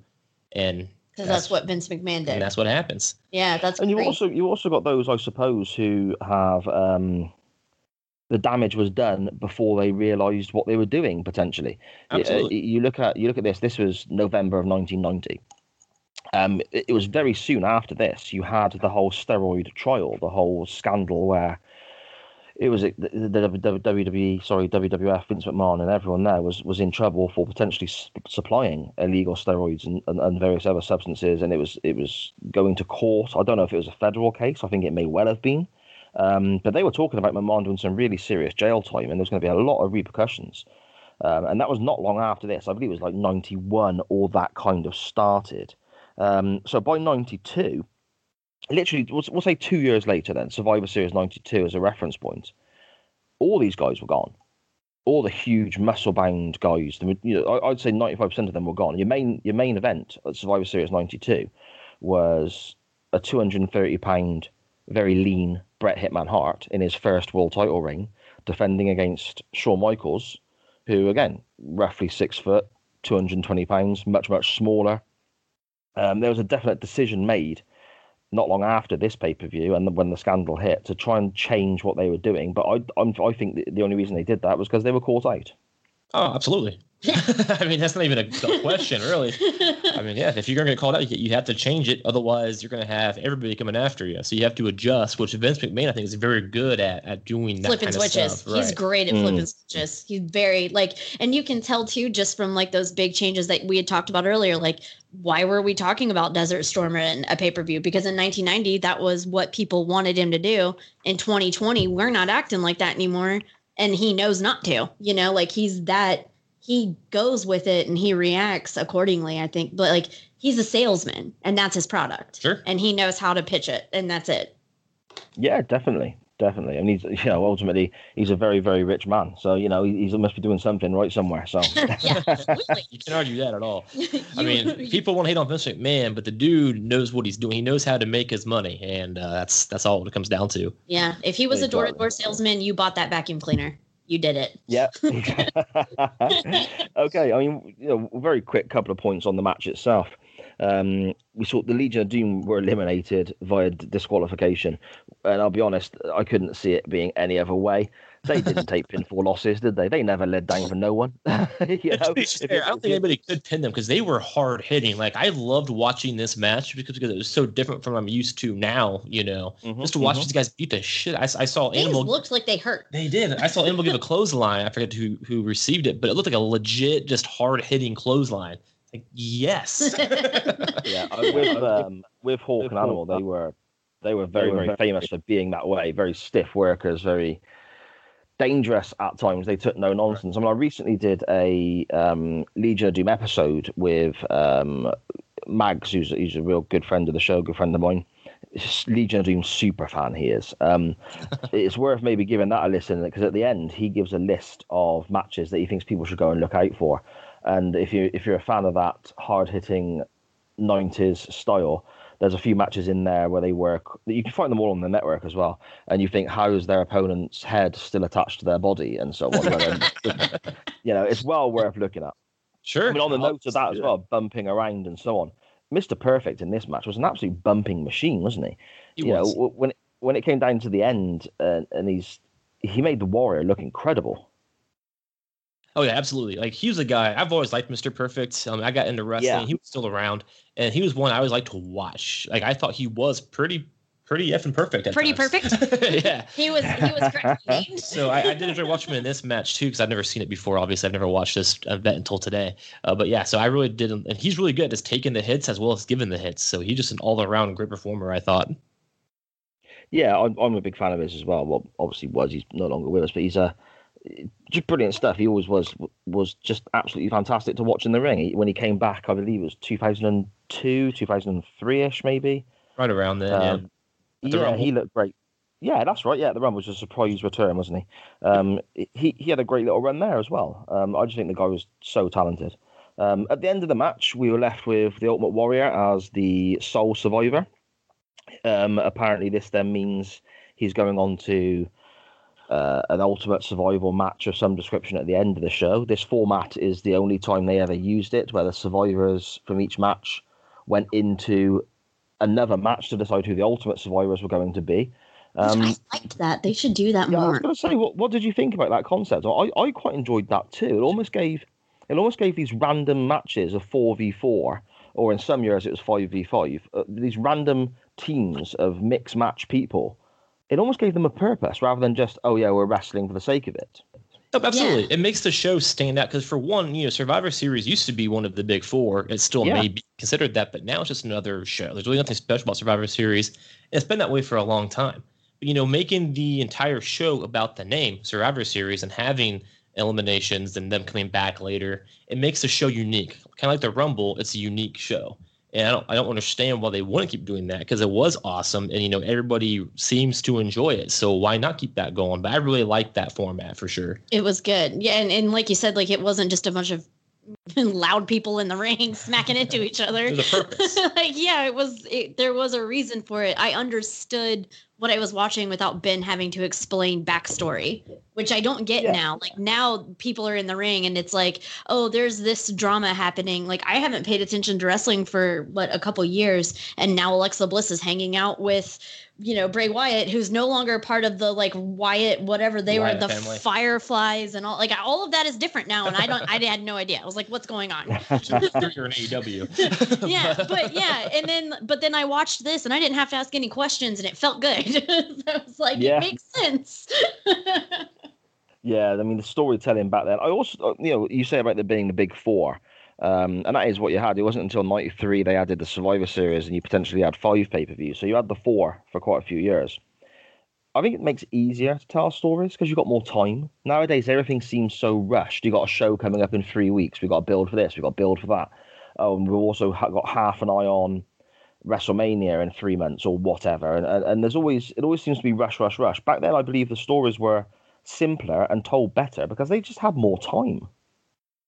and because that's what Vince McMahon did. and that's what happens. yeah, that's And you also you also got those, I suppose, who have um, the damage was done before they realised what they were doing potentially. Uh, Absolutely. You look at you look at this. This was November of 1990. Um, it, it was very soon after this. You had the whole steroid trial, the whole scandal where it was the, the, the WWE, sorry WWF, Vince McMahon, and everyone there was was in trouble for potentially supplying illegal steroids and, and, and various other substances, and it was it was going to court. I don't know if it was a federal case. I think it may well have been. Um, but they were talking about McMahon doing some really serious jail time, and there's going to be a lot of repercussions. Um, and that was not long after this. I believe it was like 91, or that kind of started. Um, so by 92, literally, we'll, we'll say two years later, then, Survivor Series 92 as a reference point, all these guys were gone. All the huge muscle bound guys, the, you know, I, I'd say 95% of them were gone. Your main, your main event at Survivor Series 92 was a 230 pound, very lean Bret Hitman Hart in his first world title ring, defending against Shawn Michaels, who again roughly six foot, 220 pounds, much much smaller. Um, there was a definite decision made not long after this pay per view and when the scandal hit to try and change what they were doing. But I I'm, I think the only reason they did that was because they were caught out. Oh, absolutely. <laughs> I mean, that's not even a, a question, really. I mean, yeah, if you're going to get called out, you, you have to change it. Otherwise, you're going to have everybody coming after you. So you have to adjust, which Vince McMahon, I think, is very good at at doing that flipping kind of switches. stuff. He's great at Mm. flipping switches. He's very like, and you can tell too, just from like those big changes that we had talked about earlier. Like, why were we talking about Desert Storm in a pay per view? Because in 1990, that was what people wanted him to do. In 2020, we're not acting like that anymore, and he knows not to. You know, like he's that. He goes with it and he reacts accordingly. I think, but like he's a salesman, and that's his product. Sure. And he knows how to pitch it, and that's it. Yeah, definitely, definitely. I mean, he's you know ultimately he's a very very rich man, so you know he, he must be doing something right somewhere. So <laughs> yeah. You can argue that at all. <laughs> I mean, <laughs> you- people want to hate on Vince McMahon, but the dude knows what he's doing. He knows how to make his money, and uh, that's that's all it comes down to. Yeah, if he was a door to door salesman, you bought that vacuum cleaner. You did it. yeah. <laughs> <laughs> okay, I mean, you know, very quick couple of points on the match itself. Um, we saw the Legion of Doom were eliminated via d- disqualification, and I'll be honest, I couldn't see it being any other way. They didn't take pinfall losses, did they? They never led down for no one. <laughs> you know, To be fair, you- I don't think anybody could pin them because they were hard hitting. Like I loved watching this match because, because it was so different from what I'm used to now. You know, Mhm, just to watch mhm. these guys beat the shit. I, I saw Things Animal. looked like they hurt. They did. I saw Animal give a <laughs> clothesline. I forget who who received it, but it looked like a legit, just hard hitting clothesline. Like, yes. <laughs> Yeah, uh, with um, with Hawk and Animal, they were they were very very famous for being that way. Very stiff workers, very dangerous at times. They took no nonsense. I mean, I recently did a um, Legion of Doom episode with um, Mags, who's, who's a real good friend of the show, good friend of mine. Legion of Doom super fan he is. Um, <laughs> it's worth maybe giving that a listen because at the end he gives a list of matches that he thinks people should go and look out for. And if you if you're a fan of that hard hitting '90s style, there's a few matches in there where they work. You can find them all on the network as well, and you think how is their opponent's head still attached to their body and so on. <laughs> you know, it's well worth looking at. Sure. I mean, on the note of that as well, bumping around and so on. Mr. Perfect in this match was an absolute bumping machine, wasn't he? He you was. know, when it, when it came down to the end, uh, and he's he made the Warrior look incredible. Oh yeah, absolutely. Like he was a guy I've always liked, Mr. Perfect. Um, I got into wrestling. Yeah. He was still around, and he was one I always liked to watch. Like I thought he was pretty, pretty effing perfect. At Pretty times. perfect? <laughs> yeah. He was he was great. <laughs> So I, I did enjoy watching him in this match too, because I've never seen it before. Obviously, I've never watched this event until today. Uh, but yeah, so I really did, and he's really good at just taking the hits as well as giving the hits. So he's just an all-around great performer. I thought. Yeah, I'm, I'm a big fan of his as well. Well, obviously was he's no longer with us, but he's a just brilliant stuff. He always was was just absolutely fantastic to watch in the ring. He, when he came back, I believe it was 2002, 2003 ish, maybe. Right around there. Um, At the yeah, he looked great. Yeah, that's right. Yeah, the run was a surprise return, wasn't he? Um, he he had a great little run there as well. Um, I just think the guy was so talented. Um, at the end of the match, we were left with the Ultimate Warrior as the sole survivor. Um, apparently, this then means he's going on to uh, an Ultimate Survival match of some description at the end of the show. This format is the only time they ever used it, where the survivors from each match went into another match to decide who the Ultimate Survivors were going to be. Um, I liked that. They should do that yeah, I was going to say, what, what did you think about that concept? I, I quite enjoyed that too. It almost gave it almost gave these random matches of four v four, or in some years it was five v five. Uh, these random teams of mixed match people. It almost gave them a purpose rather than just oh yeah we're wrestling for the sake of it. Oh, absolutely. It makes the show stand out because, for one, you know, Survivor Series used to be one of the big four. It still Yeah. may be considered that, but now it's just another show. There's really nothing special about Survivor Series. And it's been that way for a long time. But, you know, making the entire show about the name Survivor Series and having eliminations and them coming back later, it makes the show unique. Kind of like the Rumble, it's a unique show. And I don't, I don't understand why they wouldn't keep doing that because it was awesome, and you know everybody seems to enjoy it. So why not keep that going? But I really like that format for sure. It was good. Yeah, and, and like you said, like it wasn't just a bunch of <laughs> loud people in the ring <laughs> smacking into each other. There's a purpose. <laughs> like yeah, it was it, there was a reason for it. I understood what I was watching without Ben having to explain backstory, which I don't get Yeah. now. Like now people are in the ring and it's like, "Oh, there's this drama happening." Like I haven't paid attention to wrestling for what a couple years and now Alexa Bliss is hanging out with you know Bray Wyatt, who's no longer part of the like Wyatt whatever they Wyatt were, the family. Fireflies and all like all of that is different now, and I don't, I had no idea. I was like, what's going on? <laughs> You're an AEW. <laughs> yeah, but yeah, and then but then I watched this and I didn't have to ask any questions, and it felt good. <laughs> so I was like, Yeah. it makes sense. Yeah, I mean the storytelling back then. I also, you know, you say about there being the big four, um, and that is what you had. It wasn't until '93 they added the Survivor Series, and you potentially had five pay per views. So you had the four for quite a few years. I think it makes it easier to tell stories because you've got more time. Nowadays, everything seems so rushed. You've got a show coming up in three weeks. We've got to build for this. We've got to build for that. And we've also got half an eye on WrestleMania in three months or whatever. And, and, and there's always it always seems to be rush, rush, rush. Back then, I believe the stories were simpler and told better because they just had more time.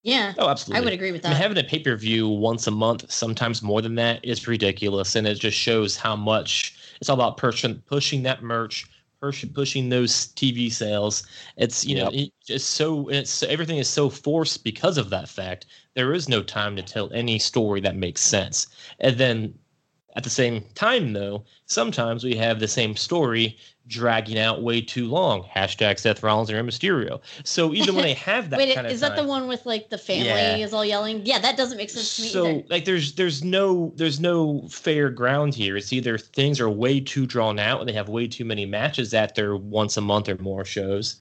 Yeah, Oh, absolutely. I would agree with I mean, that. having a pay per view once a month, sometimes more than that, is ridiculous, and it just shows how much it's all about pushing pushing that merch, push, pushing those TV sales. It's you know, Yep. it, it's so it's everything is so forced because of that fact. There is no time to tell any story that makes sense, and then at the same time, though, sometimes we have the same story dragging out way too long. Hashtag Seth Rollins and Rey Mysterio. So even when they <laughs> have that Wait, kind of is that the one with like the family Yeah. is all yelling? Yeah, that doesn't make sense to me so either. like there's there's no there's no fair ground here it's either things are way too drawn out and they have way too many matches at their once a month or more shows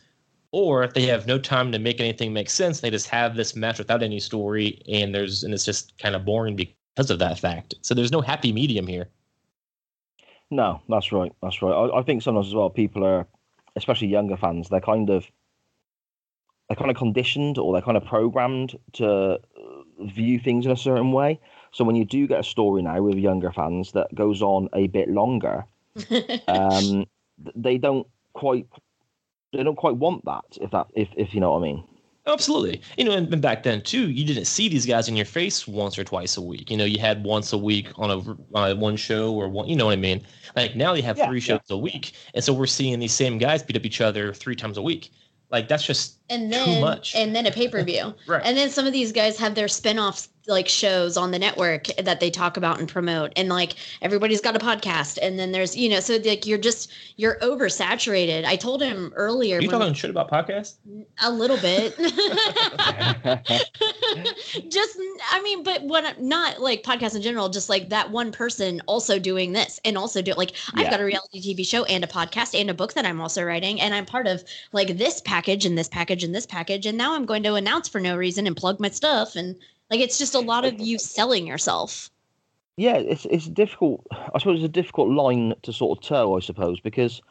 or they have no time to make anything make sense. They just have this match without any story, and there's and it's just kind of boring because of that fact. So there's no happy medium here. No, that's right. That's right. I, I think sometimes as well, people are, especially younger fans, they're kind of they're kind of conditioned or they're kind of programmed to view things in a certain way. So when you do get a story now with younger fans that goes on a bit longer, <laughs> um, they don't quite they don't quite want that if that if if you know what I mean. Absolutely. You know, and, back then too, you didn't see these guys in your face once or twice a week. You know, you had once a week on a uh, one show or one. You know what I mean? Like now you have yeah, three shows yeah. a week, and so we're seeing these same guys beat up each other three times a week. Like that's just and then too much. and then a pay per view. <laughs> right. And then some of these guys have their spin offs like shows on the network that they talk about and promote and like everybody's got a podcast and then there's you know so like you're just you're oversaturated. I told him earlier Are you talking shit about podcasts? A little bit. <laughs> <laughs> Just i mean but what not like podcasts in general just like that one person also doing this and also do like yeah. i've got a reality tv show and a podcast and a book that i'm also writing and i'm part of like this package and this package and this package and now i'm going to announce for no reason and plug my stuff and like it's just a lot of you selling yourself. Yeah, it's it's difficult. I suppose it's a difficult line to sort of toe, I suppose, because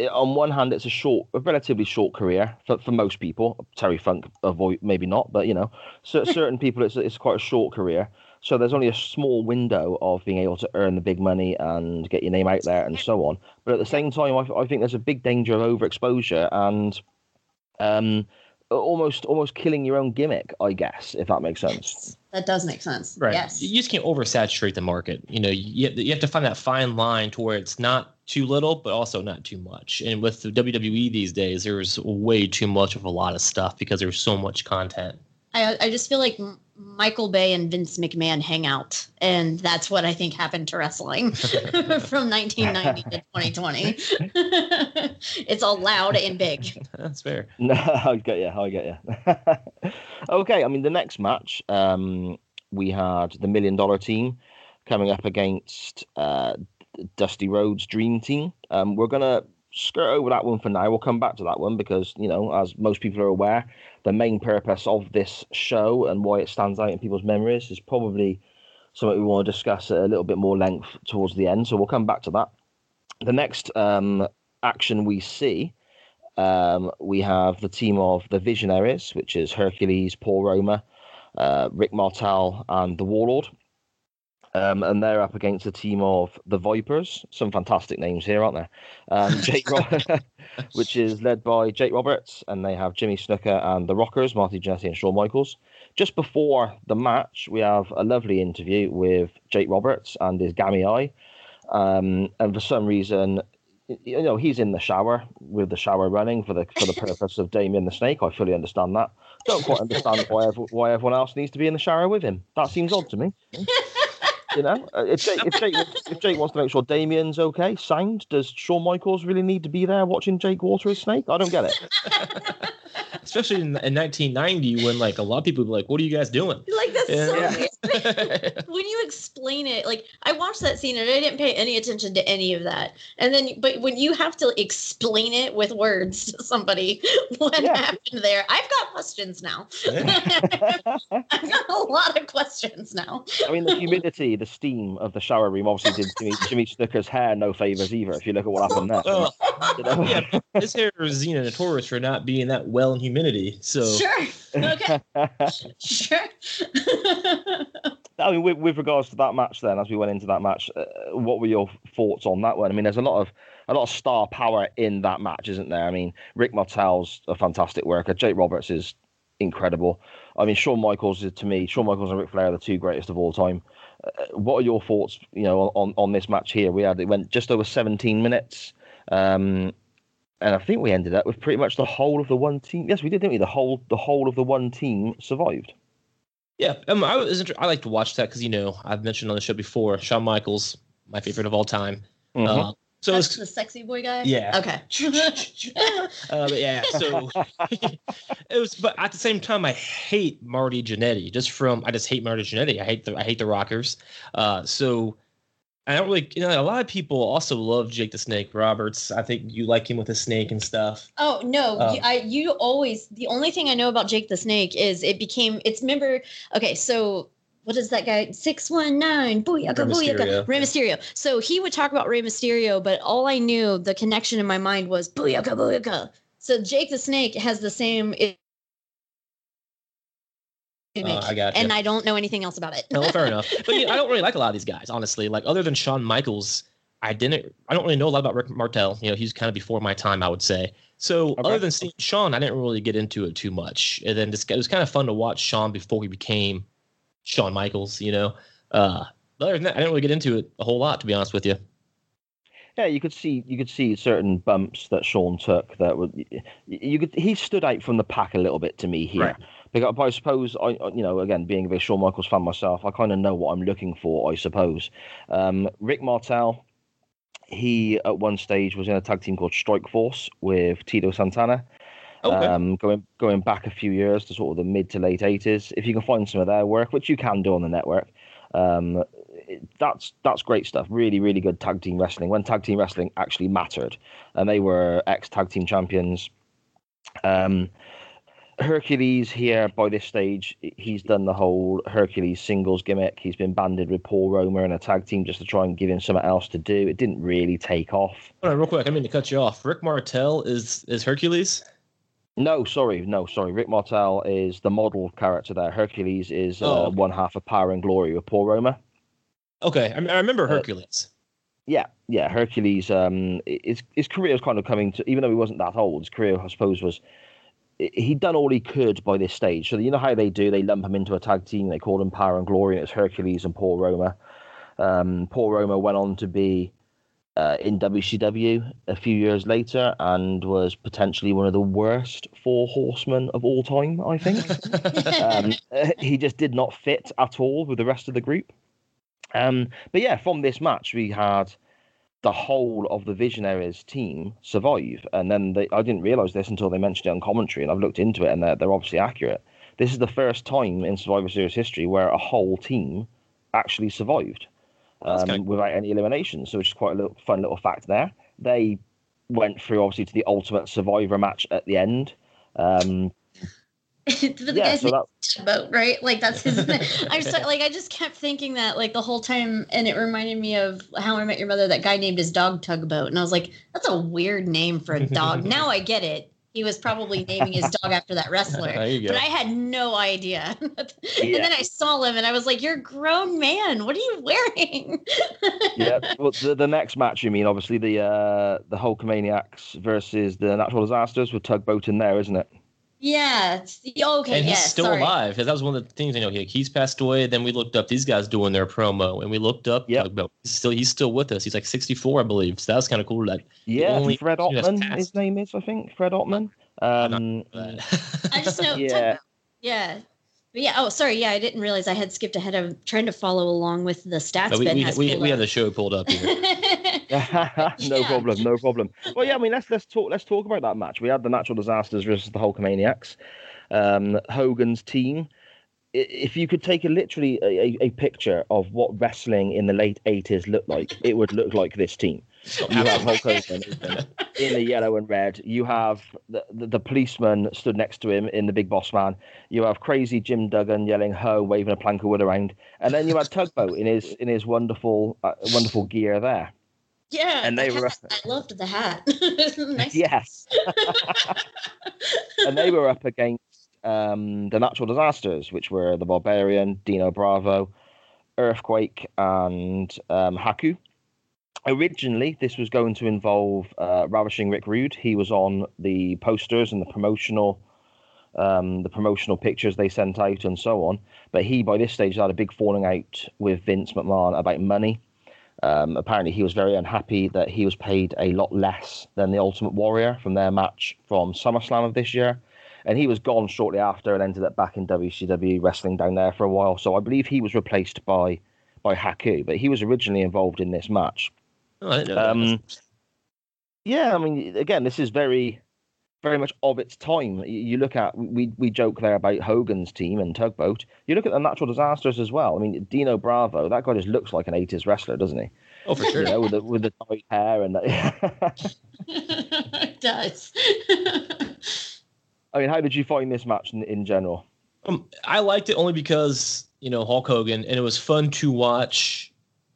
it, on one hand, it's a short, a relatively short career for, for most people. Terry Funk, avoid maybe not, but you know, <laughs> certain people, it's it's quite a short career. So there's only a small window of being able to earn the big money and get your name out there and so on. But at the same time, I, I think there's a big danger of overexposure and um, almost almost killing your own gimmick, I guess, if that makes sense. That does make sense. Right. Yes. You just can't oversaturate the market. You know, you, you have to find that fine line to where it's not too little, but also not too much. And with the WWE these days, there's way too much of a lot of stuff because there's so much content. I, I just feel like Michael Bay and Vince McMahon hang out, and that's what I think happened to wrestling <laughs> from 1990 to 2020. <laughs> it's all loud and big. That's fair. <laughs> No, I get you. I get you. okay, I mean the next match, um, we had the Million Dollar Team coming up against uh, Dusty Rhodes Dream Team. Um, we're gonna skirt over that one for now. We'll come back to that one because you know, as most people are aware the main purpose of this show and why it stands out in people's memories is probably something we want to discuss at a little bit more length towards the end. So we'll come back to that. The next um, action we see, um, we have the team of the Visionaries, which is Hercules, Paul Roma, uh, Rick Martel, and the Warlord. Um, and they're up against a team of the Vipers. Some fantastic names here, aren't there? Um, <laughs> Jake, <laughs> which is led by Jake Roberts, and they have Jimmy Snuka and the Rockers, Marty Jannetty and Shawn Michaels. Just before the match, we have a lovely interview with Jake Roberts and his gammy eye. Um, and for some reason, you know, he's in the shower with the shower running for the for the purpose of Damien the Snake. I fully understand that. Don't quite understand why <laughs> why everyone else needs to be in the shower with him. That seems odd to me. You know, uh, if Jake, if Jake, if Jake wants to make sure Damien's okay, signed. does Shawn Michaels really need to be there watching Jake water his snake? I don't get it. <laughs> Especially in, in 1990, when like a lot of people were like, "What are you guys doing?" Like that's so weird. <laughs> when you explain it, like I watched that scene and I didn't pay any attention to any of that. And then, but when you have to explain it with words to somebody, <laughs> what yeah. happened there? I've got questions now. I've got a lot of questions now. I mean, the humidity the steam of the shower room obviously did Jimmy, Jimmy Snuka's hair no favors either. If you look at what happened there, oh, you know? yeah, his hair is you know notorious for not being that well in humidity. So sure, okay, sure. I mean, with, with, regards to that match, then as we went into that match, uh, what were your thoughts on that one? I mean, there's a lot of a lot of star power in that match, isn't there? I mean, Rick Martel's a fantastic worker. Jake Roberts is incredible. I mean, Shawn Michaels is to me, Shawn Michaels and Ric Flair are the two greatest of all time. What are your thoughts? You know, on, on this match here, we had it went just over 17 minutes, um, and I think we ended up with pretty much the whole of the one team. Yes, we did, didn't we? The whole the whole of the one team survived. Yeah, um, I was. I like to watch that because you know I've mentioned on the show before Shawn Michaels, my favorite of all time. Mm-hmm. Uh, so That's the sexy boy guy. Yeah. Okay. <laughs> uh, but yeah, so <laughs> it was. But at the same time, I hate Marty Jannetty. Just from I just hate Marty Jannetty. I hate the I hate the Rockers. Uh, so I don't really, you know, a lot of people also love Jake the Snake Roberts. I think you like him with the snake and stuff. Oh no, Oh. you, I you always the only thing I know about Jake the Snake is it became it's member. Okay, so what is that guy? Six one nine, booyaka, Rey booyaka, Mysterio. Rey Mysterio. So he would talk about Rey Mysterio, but all I knew, the connection in my mind was booyaka, booyaka. So Jake the Snake has the same. Uh, I got and I don't know anything else about it. No, fair <laughs> enough. But know, I don't really like a lot of these guys, honestly. Like other than Shawn Michaels, I didn't. I don't really know a lot about Rick Martel. You know, he's kind of before my time, I would say. So Okay. other than seeing Shawn, I didn't really get into it too much. And then this, it was kind of fun to watch Shawn before he became Shawn Michaels. You know, uh, but other than that, I didn't really get into it a whole lot, to be honest with you. Yeah, you could see you could see certain bumps that Shawn took that would you, you could he stood out from the pack a little bit to me here. Right. Because, but I suppose I I- you know again being a big Shawn Michaels fan myself, I kind of know what I'm looking for. I suppose um, Rick Martel, he at one stage was in a tag team called Strike Force with Tito Santana. Okay. Um, going going back a few years to sort of the mid to late eighties. If you can find some of their work, which you can do on the network, um, that's that's great stuff. Really, really good tag team wrestling. When tag team wrestling actually mattered, and they were ex tag team champions. Um, Hercules here by this stage, he's done the whole Hercules singles gimmick. He's been banded with Paul Roma in a tag team just to try and give him something else to do. It didn't really take off. Hold on, real quick. I mean to cut you off. Rick Martel is is Hercules. No, sorry, no, sorry. Rick Martel is the model character there. Hercules is Oh, uh, okay. one half of Power and Glory with Paul Roma. Okay, I, I remember Uh, Hercules. Yeah, yeah. Hercules, um, his his career was kind of coming to, even though he wasn't that old. His career, I suppose, was he'd done all he could by this stage. So you know how they do? They lump him into a tag team. They call him Power and Glory, and it's Hercules and Paul Roma. Um, Paul Roma went on to be uh, in WCW a few years later and was potentially one of the worst four horsemen of all time. I think <laughs> um, <laughs> he just did not fit at all with the rest of the group. Um, but yeah, from this match, we had the whole of the Visionaries team survive. And then they, I didn't realize this until they mentioned it on commentary, and I've looked into it, and they're, they're obviously accurate. This is the first time in Survivor Series history where a whole team actually survived um, kinda cool. without any eliminations. So it's quite a little, fun little fact there. They went through obviously to the ultimate Survivor match at the end. Um, <laughs> but the yeah, guy's so name that, is Tugboat, right? Like that's his. <laughs> I'm so, like I just kept thinking that like the whole time, and it reminded me of How I Met Your Mother. That guy named his dog Tugboat, and I was like, that's a weird name for a dog. <laughs> now I get it. He was probably naming his dog after that wrestler. <laughs> There you go. But I had no idea. <laughs> and Yeah. then I saw him and I was like, You're a grown man. What are you wearing? <laughs> yeah. Well, the, the next match, you mean obviously the uh, the Hulkamaniacs versus the Natural Disasters with Tugboat in there, isn't it? Yeah. it's- Okay. and he's yes, still sorry. alive because that was one of the things you know he, he's passed away then we looked up these guys doing their promo and we looked up Yeah. Tugboat. he's still he's still with us he's like 64 i believe so that was kind of cool like Yeah, only Fred Ottman, his name is, I think. Fred Ottman. I'm Um, <laughs> I just know Yeah. Tugboat. Yeah. But yeah, oh sorry, yeah, I didn't realize I had skipped ahead of trying to follow along with the stats But we, Ben we, has we, pulled we have the show pulled up here <laughs> <laughs> no Yeah. problem, no problem. Well, yeah, I mean, let's let's talk let's talk about that match. We had the Natural Disasters versus the Hulkamaniacs. Um, Hogan's team. If you could take a literally a, a, a picture of what wrestling in the late eighties looked like, it would look like this team. <laughs> You have Hulk Hogan <laughs> in the yellow and red. You have the, the, the policeman stood next to him in the Big Boss Man. You have crazy Jim Duggan yelling "Ho!" waving a plank of wood around, and then you had Tugboat in his in his wonderful uh, wonderful gear there. Yeah, And the they were- hat. I loved the hat. <laughs> nice. Yes. and they were up against um, the natural disasters, which were the Barbarian, Dino Bravo, Earthquake, and um, Haku. Originally, this was going to involve uh, Ravishing Rick Rude. He was on the posters and the promotional, um, the promotional pictures they sent out and so on. But he, by this stage, had a big falling out with Vince McMahon about money. Um, apparently, he was very unhappy that he was paid a lot less than the Ultimate Warrior from their match from SummerSlam of this year. And he was gone shortly after and ended up back in WCW wrestling down there for a while. So I believe he was replaced by by Haku, but he was originally involved in this match. Oh, I didn't know that. Um, Yeah, I mean, again, this is very, very much of its time. You- You look at we we joke there about Hogan's team and Tugboat. You look at the Natural Disasters as well. I mean, Dino Bravo, that guy just looks like an '80s wrestler, doesn't he? Oh, for sure. You know, with the with the dyed hair and. The, <laughs> it does. <laughs> I mean, how did you find this match in, in general? Um, I liked it only because you know Hulk Hogan, and it was fun to watch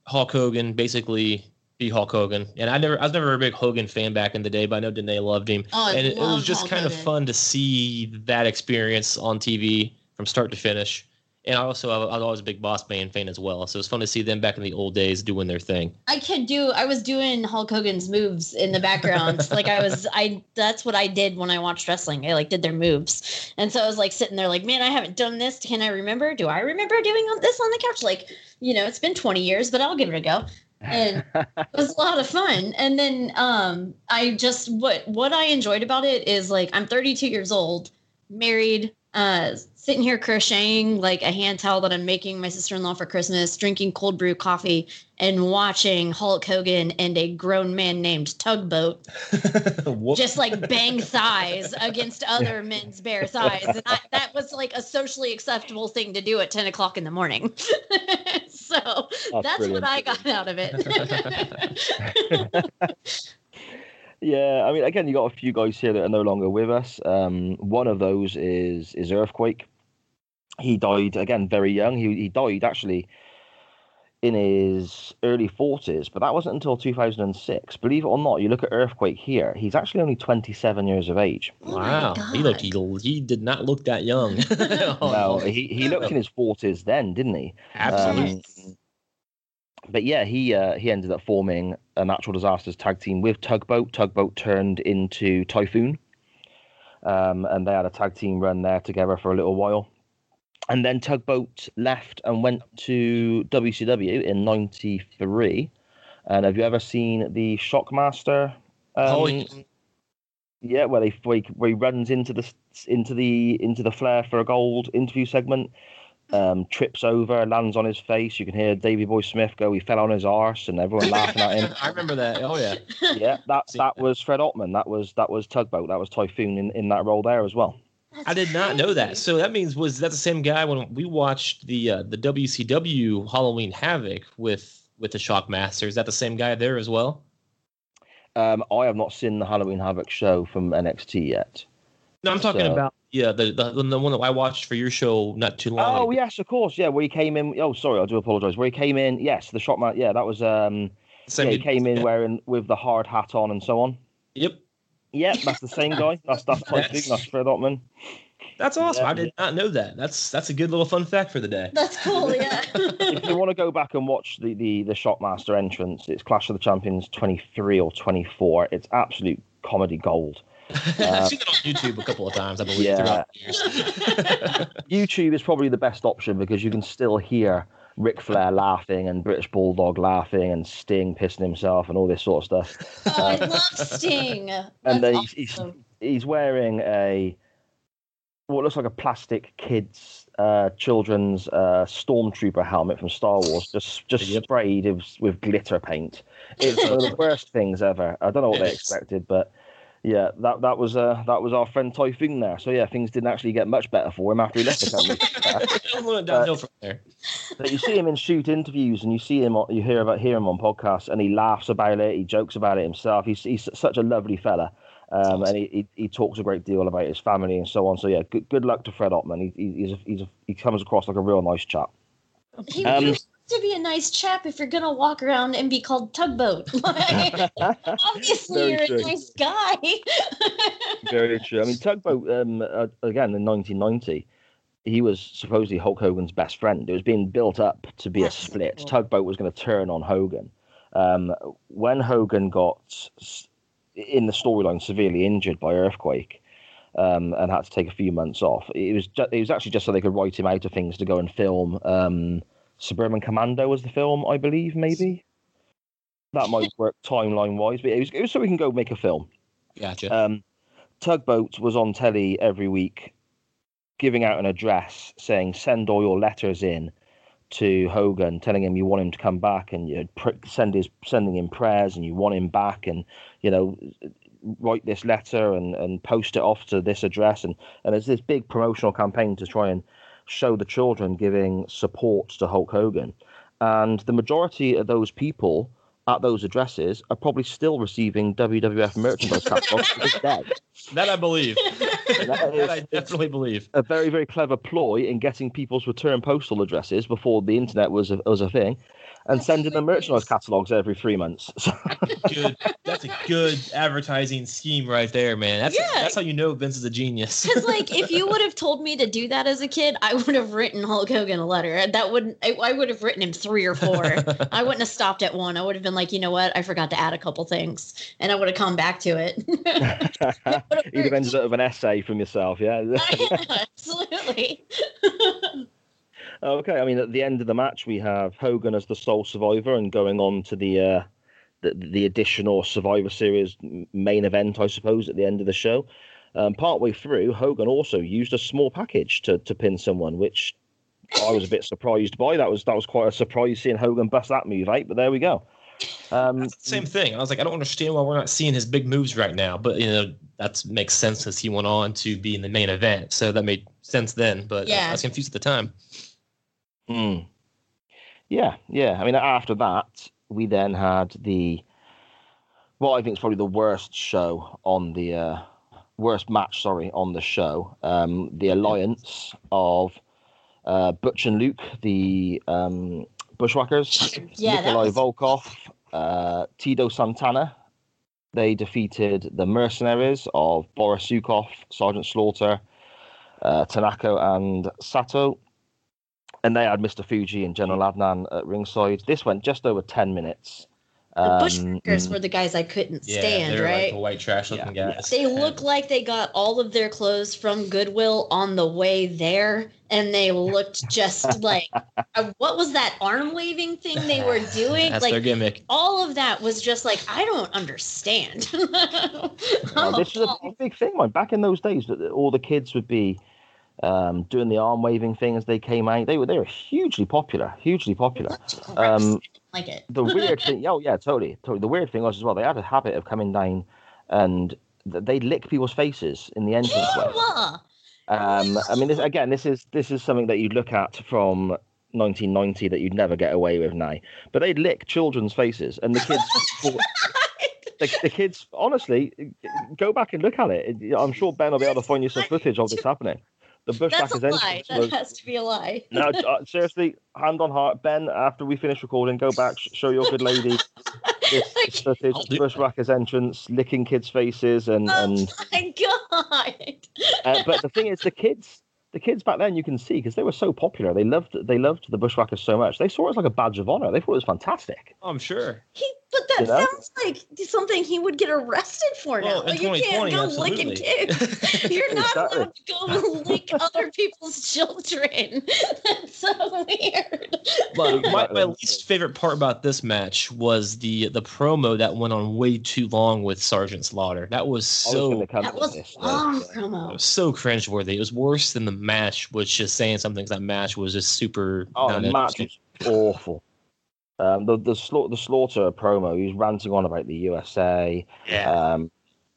Hulk Hogan basically be Hulk Hogan. And I never, I was never a big Hogan fan back in the day, but I know Danae loved him, Oh, I and it, it was just Hulk kind of fun to see that experience on TV from start to finish. And I also, I was always a big Boss Man fan as well, so it was fun to see them back in the old days doing their thing. I could do. I was doing Hulk Hogan's moves in the background. <laughs> like I was. I. That's what I did when I watched wrestling. I like did their moves, and so I was like sitting there, like, man, I haven't done this. Can I remember? Do I remember doing this on the couch? Like, you know, it's been twenty years, but I'll give it a go. And it was a lot of fun. And then um, I just what what I enjoyed about it is like I'm 32 years old, married, uh, sitting here crocheting like a hand towel that I'm making my sister-in-law for Christmas, drinking cold brew coffee, and watching Hulk Hogan and a grown man named Tugboat <laughs> just like bang thighs against <laughs> other men's bare thighs. And I, that was like a socially acceptable thing to do at 10 o'clock in the morning. <laughs> so that's, brilliant. what I got out of it. Yeah, I mean, again, you got a few guys here that are no longer with us. Um, one of those is is Earthquake. He died again very young. He he died actually in his early forties, but that wasn't until two thousand and six. Believe it or not, you look at Earthquake here. He's actually only twenty seven years of age. Oh wow, he looked he, he did not look that young. <laughs> No, he he looked in his forties then, didn't he? absolutely. Um, but yeah, he uh, he ended up forming a natural disasters tag team with Tugboat. Tugboat turned into Typhoon, um, and they had a tag team run there together for a little while. And then Tugboat left and went to WCW in '93. And have you ever seen the Shockmaster? Um, Oh, yeah. where they where he, where he runs into the into the into the Flair for a gold interview segment um, trips over, lands on his face. You can hear Davy Boy Smith go, he fell on his arse, and everyone laughing at him. <laughs> I remember that. Oh yeah. Yeah, that <laughs> that that. was Fred Ottman. That was that was Tugboat. That was Typhoon in, in that role there as well. That's I did not know that. So that means was that the same guy when we watched the uh, the WCW Halloween Havoc with with the Shockmaster? Is that the same guy there as well? Um, I have not seen the Halloween Havoc show from NXT yet. No, I'm talking So- about yeah the, the the one that I watched for your show not too long. Oh ago. yes, of course. Yeah, where he came in. Oh, sorry, I do apologise. Where he came in. Yes, the shot man. Yeah, that was. Um, Same yeah, he came in Yeah. wearing with the hard hat on and so on. Yep, Yep, that's the same guy. That's that's <laughs> Typhoon. That's- That's Fred Ottman. that's awesome. Yeah. I did not know that. That's that's a good little fun fact for the day. That's cool, yeah. <laughs> if you want to go back and watch the the the Shockmaster entrance, it's Clash of the Champions 23 or 24. It's absolute comedy gold. <laughs> I've uh, seen it on YouTube a couple of times, I believe, Yeah. throughout the years. YouTube is probably the best option because you can still hear Ric Flair laughing and British Bulldog laughing and Sting pissing himself and all this sort of stuff. <laughs> oh, I love Sting. and That's then he's, he's he's wearing a what looks like a plastic kids uh children's uh stormtrooper helmet from Star Wars just just Yep. sprayed with, with glitter paint. It's one of the <laughs> worst things ever. I don't know what they expected, but yeah, that that was uh that was our friend Typhoon there. So yeah, things didn't actually get much better for him after he left the company. <laughs> Downhill from there. But you see him in shoot interviews, and you see him, on- you hear about hear him on podcasts, and he laughs about it. He jokes about it himself. He's he's such a lovely fella, um, and he, he he talks a great deal about his family and so on. So yeah, good good luck to Fred Ottman. He, he he's a, he's a, he comes across like a real nice chap. He Um, used to be a nice chap if you're gonna walk around and be called tugboat. <laughs> Like, <laughs> obviously, Very you're true. a nice guy. <laughs> Very true. I mean, Tugboat um, uh, again in 1990. He was supposedly Hulk Hogan's best friend. It was being built up to be a split. cool. Tugboat was going to turn on Hogan. Um, when Hogan got in the storyline severely injured by earthquake um, and had to take a few months off, it was ju- it was actually just so they could write him out of things to go and film. Um, Suburban Commando was the film, I believe, maybe. That might <laughs> work timeline wise, but it was, it was so we can go make a film. Gotcha. Um, Tugboat was on telly every week, giving out an address saying, "Send all your letters in to Hogan, telling him you want him to come back, and you send his sending him prayers, and you want him back, and you know." Write this letter and, and post it off to this address, and and there's this big promotional campaign to try and show the children giving support to Hulk Hogan, and the majority of those people at those addresses are probably still receiving WWF merchandise catalogs to this day. <laughs> That I believe. <laughs> That that I definitely believe. A very, very clever ploy in getting people's return postal addresses before the internet was a, was a thing, and sending them merchandise catalogs every three months. So, <laughs> Good. That's a good advertising scheme right there, man. That's Yeah. that's how you know Vince is a genius. Because <laughs> like, if you would have told me to do that as a kid, I would have written Hulk Hogan a letter. That wouldn't. I, I would have written him three or four. I wouldn't have stopped at one. I would have been like, you know what? I forgot to add a couple things, and I would have come back to it. <laughs> you'd have ended up with an essay from yourself, yeah. Absolutely. Okay, I mean, at the end of the match, we have Hogan as the sole survivor and going on to the uh, the, the additional Survivor Series main event, I suppose, at the end of the show. Um, partway through, Hogan also used a small package to, to pin someone, which I was a bit surprised by. That was that was quite a surprise seeing Hogan bust that move out, but there we go. Um, the same thing. I was like, I don't understand why we're not seeing his big moves right now. But you know, that makes sense because he went on to be in the main event, so that made sense then. But Yeah. I was confused at the time. Mm. Yeah, yeah. I mean, after that, we then had the what I think is probably the worst show on the uh, worst match. Sorry, on the show. Um, the alliance of uh, Butch and Luke, the um, Bushwhackers, Yeah, Nikolai was- Volkov, uh, Tito Santana. They defeated the mercenaries of Boris Zhukov, Sergeant Slaughter, uh, Tanaka, and Sato. And they had Mr. Fuji and General Adnan at ringside. This went just over 10 minutes. The Um, Bushwhackers were the guys I couldn't Yeah, stand, they're right? like the white trash looking Yeah, guys. They look like they got all of their clothes from Goodwill on the way there, and they looked just <laughs> like uh, what was that arm waving thing they were <laughs> doing? That's their like gimmick. all of that was just like I don't understand. <laughs> Well, this is a big, big thing, man. Back in those days, that all the kids would be um, doing the arm waving thing as they came out. They were they were hugely popular, hugely popular. Um, like it. the <laughs> weird thing, oh yeah, totally, totally. The weird thing was as well, they had a habit of coming down and they'd lick people's faces in the entranceway. Yeah. Um, I mean, this, again, this is this is something that you'd look at from 1990 that you'd never get away with now. But they'd lick children's faces, and the kids, <laughs> the, the kids, honestly, go back and look at it. I'm sure Ben will be able to find you some footage of this happening. The That's Bushwhackers a lie. entrance That was has to be a lie. no, uh, <laughs> seriously, hand on heart, Ben. After we finish recording, go back, sh- show your good lady <laughs> this, this footage, I'll Bushwhackers entrance, licking kids' faces, and and. Oh my god. Uh, but the thing is, the kids, the kids back then, you can see because they were so popular. They loved, they loved the Bushwhackers so much. They saw it as like a badge of honor. They thought it was fantastic. Oh, I'm sure. He, but that You know? sounds like something he would get arrested for Well, now. in Like, you can't 2020, go licking absolutely. kids. <laughs> You're not Exactly. allowed to go lick other people's children. <laughs> That's so weird. But my, my least favorite part about this match was the the promo that went on way too long with Sergeant Slaughter. That was I was so gonna that was this, long so- it promo. was so cringeworthy. It was worse than the match, which is saying something. 'cause That match was just super. Oh, the match was awful. Um, the the, sla- the slaughter promo, he was ranting on about the USA. Yeah. Um,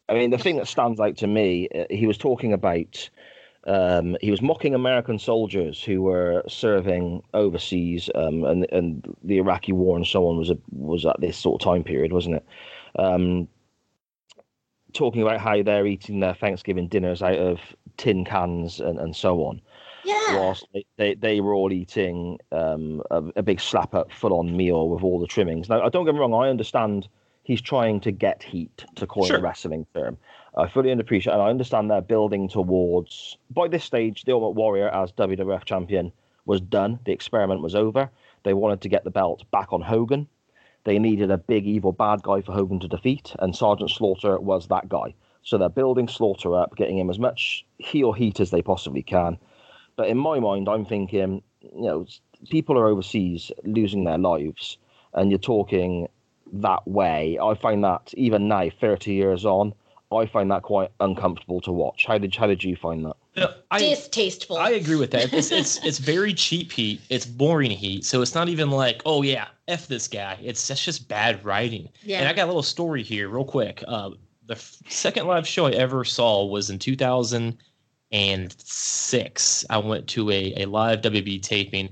I mean, the thing that stands out to me, uh, he was talking about. Um, he was mocking American soldiers who were serving overseas, um, and and the Iraqi war and so on was a, was at this sort of time period, wasn't it? Um, talking about how they're eating their Thanksgiving dinners out of tin cans and, and so on Yeah. whilst they, they, they were all eating um, a, a big slap up full on meal with all the trimmings. Now, don't get me wrong, I understand he's trying to get heat, to coin Sure. a wrestling term. I fully appreciate and I understand they're building towards, by this stage, the Ultimate Warrior as WWF champion was done. The experiment was over. They wanted to get the belt back on Hogan. They needed a big evil bad guy for Hogan to defeat, and Sergeant Slaughter was that guy. So they're building Slaughter up, getting him as much heel heat as they possibly can. But in my mind, I'm thinking, you know, people are overseas losing their lives, and you're talking that way. I find that even now, 30 years on, I find that quite uncomfortable to watch. How did how did you find that? Yeah, I, Distasteful. I agree with that. It's, it's it's very cheap heat. It's boring heat. So it's not even like, oh yeah, f this guy. It's that's just bad writing. yeah. And I got a little story here, real quick. Uh, the f- second live show I ever saw was in 2006. I went to a, a live WB taping,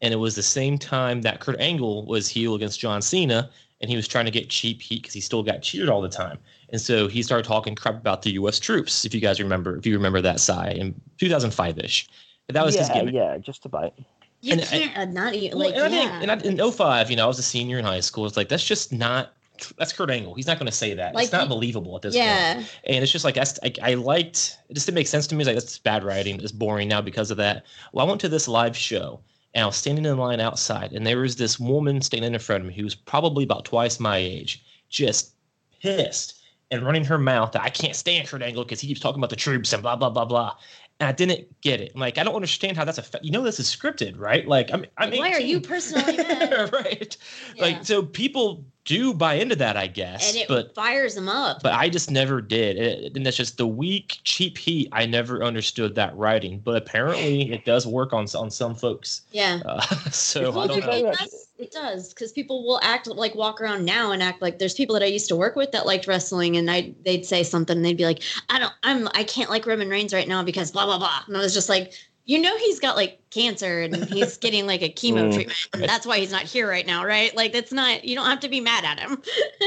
and it was the same time that Kurt Angle was heel against John Cena, and he was trying to get cheap heat because he still got cheated all the time. And so he started talking crap about the U.S. troops. If you guys remember, if you remember that side in 2005 ish, that was yeah, his gimmick. yeah, just about. You And- can't uh, not even Well, like and I think, and I, in 05, you know, I was a senior in high school. It's like that's just not. That's Kurt Angle. He's not going to say that. Like, it's not believable at this point. yeah. And it's just like that's I, I liked it just didn't make sense to me. It's like that's bad writing. It's boring now because of that. Well, I went to this live show and I was standing in line outside, and there was this woman standing in front of me who was probably about twice my age, just pissed and running her mouth that I can't stand Kurt Angle because he keeps talking about the troops and blah blah blah blah. And I didn't get it. I'm like, I don't understand how that's a. Fa- you know, this is scripted, right? Like, I'm. I'm Why are you <laughs> personally <laughs> right. Yeah. Like, so people do buy into that, I guess. and it but fires them up. but I just never did. It, and that's just the weak, cheap heat. I never understood that writing, but apparently <laughs> it does work on on some folks. yeah. Uh, <laughs> so Well, I don't it, know. know. it does. It does because people will act like walk around now and act like there's people that I used to work with that liked wrestling, and I they'd say something and they'd be like, I don't, I'm, I can't like Roman Reigns right now because blah blah blah, and I was just like, you know, he's got like cancer and he's <laughs> getting like a chemo Mm. treatment, and that's why he's not here right now, right? Like that's not, you don't have to be mad at him.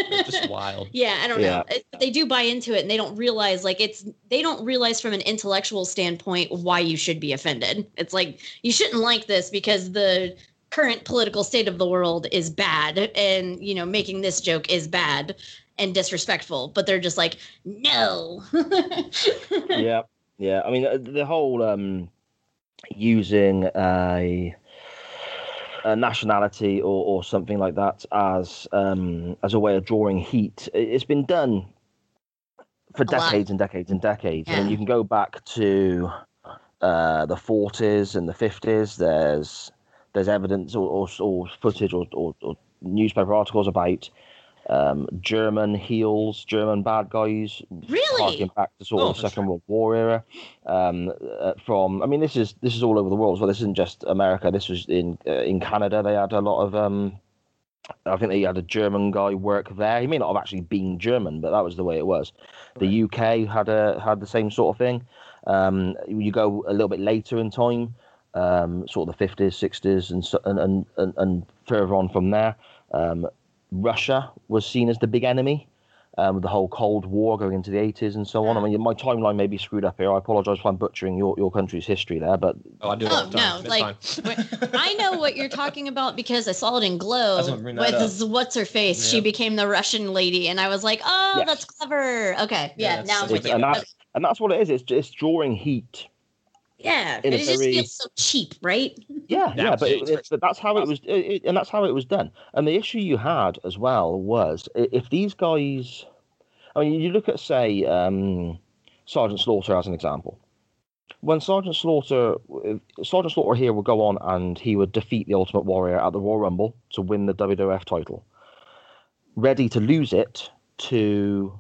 It's just <laughs> wild. Yeah, I don't Yeah. know. It, they do buy into it and they don't realize like it's they don't realize from an intellectual standpoint why you should be offended. It's like you shouldn't like this because the current political state of the world is bad and you know making this joke is bad and disrespectful, but they're just like no. <laughs> yeah, yeah. I mean, the whole um, using a, a nationality or, or something like that as um, as a way of drawing heat, it- it's been done for A lot. decades and decades and decades. I mean, you can go back to uh, the 40s and the 50s. There's there's evidence or, or, or footage or, or newspaper articles about um, German heels, German bad guys really? harking back to sort Oh, of the Second. World War era. Um, uh, from, I mean, this is this is all over the world as well. This isn't just America. This was in uh, in Canada. They had a lot of. Um, I think they had a German guy work there. He may not have actually been German, but that was the way it was. The UK had a had the same sort of thing. Um, you go a little bit later in time, um, sort of the fifties, sixties, and, and and and and further on from there. Um, Russia was seen as the big enemy um, with the whole Cold War going into the 80s and so on. I mean, my timeline may be screwed up here. I apologise if I'm butchering your, your country's history there, but Oh, I do it Oh, all the time. no, It's like, fine. <laughs> I know what you're talking about because I saw it in Glow That's what- bring that with what's her face. She became the Russian lady, and I was like, "Oh, Yes. that's clever." Okay, Yeah, yeah, now I'm that's it's, you. and, Okay. that's, and that's what it is. It's, it's drawing heat. Yeah, in a it just feels so cheap, right? Yeah, <laughs> Yeah, yeah, but, it, it, but that's how it was, it, it- and that's how it was done. And the issue you had as well was if these guys, I mean, you look at say um, Sergeant Slaughter as an example. When Sergeant Slaughter, Sergeant Slaughter here would go on and he would defeat the Ultimate Warrior at the Royal Rumble to win the WWF title, ready to lose it to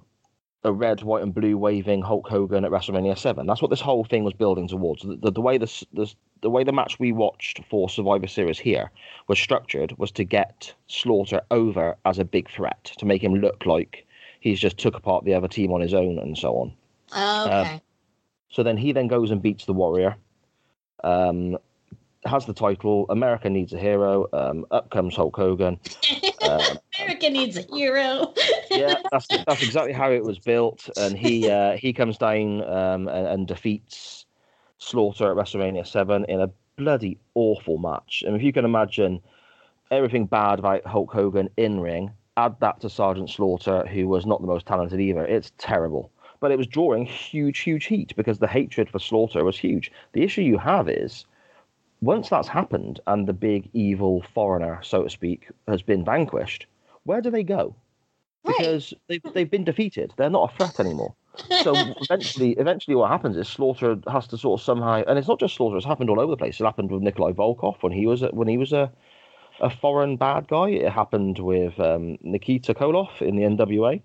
a red, white, and blue waving Hulk Hogan at WrestleMania Seven. That's what this whole thing was building towards. The, the, the way this, this the way the match we watched for Survivor Series here was structured was to get Slaughter over as a big threat to make him look like he's just took apart the other team on his own and so on. Okay. So then he then goes and beats the Warrior. Um, has the title. America needs a hero. Um, up comes Hulk Hogan. <laughs> uh, America needs a hero. yeah, <laughs> that's that's exactly how it was built. And he uh, he comes down um, and, and defeats Slaughter at WrestleMania Seven in a bloody awful match. And if you can imagine everything bad about Hulk Hogan in ring, add that to Sergeant Slaughter, who was not the most talented either. It's terrible. But it was drawing huge, huge heat because the hatred for Slaughter was huge. The issue you have is once that's happened and the big evil foreigner, so to speak, has been vanquished, where do they go? Right. because they've, they've been defeated. They're not a threat anymore. So <laughs> eventually, eventually, what happens is Slaughter has to sort of somehow, and it's not just Slaughter. It's happened all over the place. It happened with Nikolai Volkov when he was a, when he was a a foreign bad guy. It happened with um, Nikita Koloff in the NWA.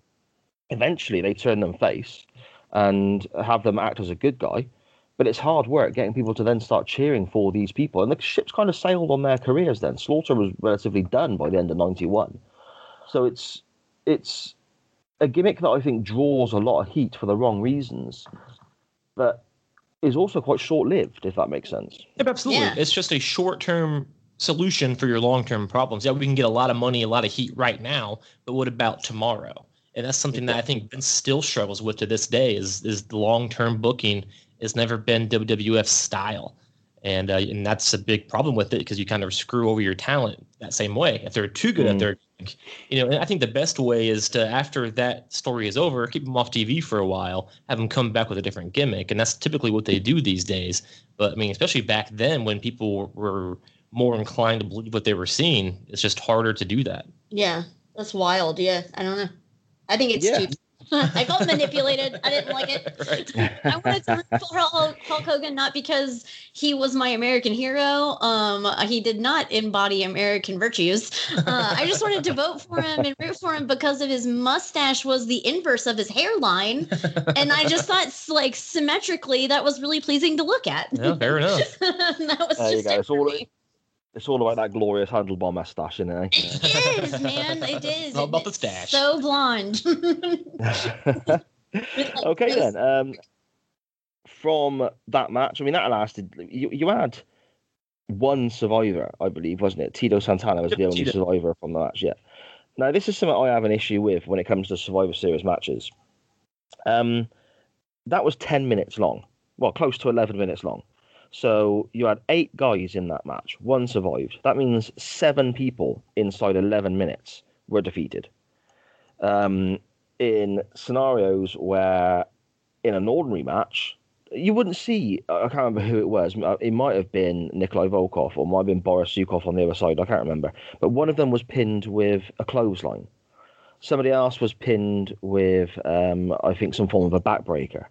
Eventually, they turn them face and have them act as a good guy. But it's hard work getting people to then start cheering for these people. And the ship's kind of sailed on their careers then. Slaughter was relatively done by the end of 91. So it's it's a gimmick that I think draws a lot of heat for the wrong reasons, but is also quite short lived, if that makes sense. Yeah, absolutely. Yeah. It's just a short term solution for your long term problems. Yeah, we can get a lot of money, a lot of heat right now, but what about tomorrow? And that's something that I think Vince still struggles with to this day. Is is the long term booking has never been WWF style, and uh, and that's a big problem with it because you kind of screw over your talent that same way if they're too good mm. at their you know, and I think the best way is to after that story is over, keep them off TV for a while, have them come back with a different gimmick, and that's typically what they do these days. But I mean, especially back then when people were more inclined to believe what they were seeing, it's just harder to do that. Yeah, that's wild. Yeah, I don't know. I think it's yeah. stupid. I felt manipulated. I didn't like it. <laughs> Right. <laughs> I wanted to root for Hulk, Hulk Hogan not because he was my American hero. Um, he did not embody American virtues. Uh, I just wanted to vote for him and root for him because of his mustache was the inverse of his hairline, and I just thought like symmetrically that was really pleasing to look at. Yeah, fair enough. <laughs> that was there just you go. It's all, it's all about that glorious handlebar mustache, isn't it? It is, man. It is. <laughs> all about the stash. So blonde. <laughs> okay then. Um, from that match, I mean that lasted. You, you had one survivor, I believe, wasn't it? Tito Santana was the only survivor from the match. Yeah. Now this is something I have an issue with when it comes to Survivor Series matches. Um, that was ten minutes long. Well, close to eleven minutes long. So you had eight guys in that match. One survived. That means seven people inside 11 minutes were defeated. Um, in scenarios where, in an ordinary match, you wouldn't see. I can't remember who it was. It might have been Nikolai Volkov or might have been Boris Zhukov on the other side. I can't remember. But one of them was pinned with a clothesline. Somebody else was pinned with, um, I think, some form of a backbreaker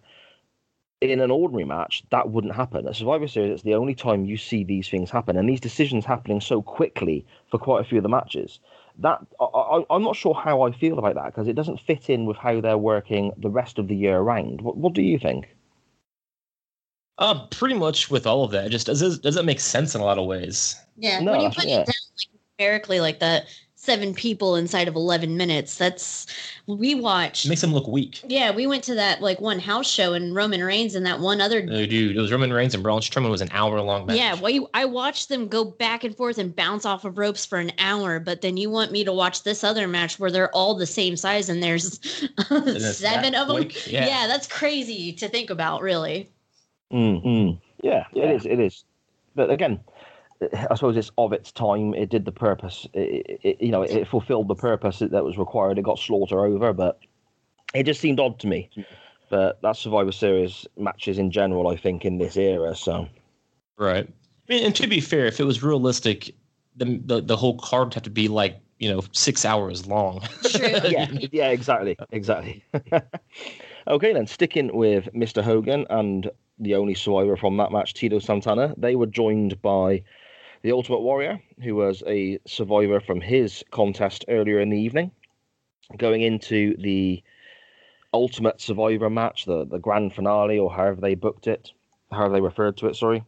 in an ordinary match, that wouldn't happen. At Survivor Series, it's the only time you see these things happen, and these decisions happening so quickly for quite a few of the matches. That I, am not sure how I feel about that because it doesn't fit in with how they're working the rest of the year around. What, what do you think? Uh, pretty much with all of that. It just does does it make sense in a lot of ways? Yeah, no, when you put yeah. it down like numerically like that, seven people inside of 11 minutes. That's we watched. It makes them look weak. Yeah, we went to that like one house show and Roman Reigns and that one other. Oh, dude, it was Roman Reigns and Braun Strowman was an hour long match. Yeah, well, you, I watched them go back and forth and bounce off of ropes for an hour, but then you want me to watch this other match where they're all the same size and there's <laughs> seven of them. Yeah. yeah. that's crazy to think about, really. Mm-hmm. Yeah, yeah, it is. It is. But again, I suppose it's of its time. It did the purpose. It, it, you know, it fulfilled the purpose that was required. It got slaughter over, but it just seemed odd to me. But that's Survivor Series matches in general. I think in this era. So, right. I mean, and to be fair, if it was realistic, the the, the whole card would have to be like you know six hours long. <laughs> yeah, yeah, exactly, exactly. <laughs> okay, then sticking with Mr. Hogan and the only survivor from that match, Tito Santana, they were joined by the Ultimate Warrior, who was a survivor from his contest earlier in the evening, going into the Ultimate Survivor match, the, the grand finale, or however they booked it, however they referred to it, sorry.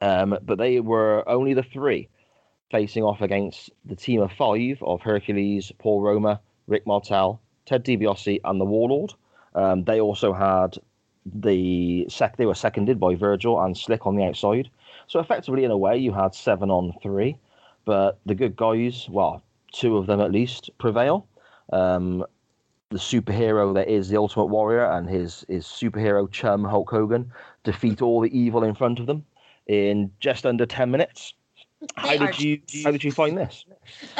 Um, but they were only the three facing off against the team of five of Hercules, Paul Roma, Rick Martel, Ted DiBiase, and the Warlord. Um, they also had the sec they were seconded by Virgil and Slick on the outside. So effectively, in a way, you had seven on three, but the good guys, well, two of them at least, prevail. Um, the superhero that is the Ultimate Warrior and his his superhero chum Hulk Hogan defeat all the evil in front of them in just under ten minutes. How did you how did you find this?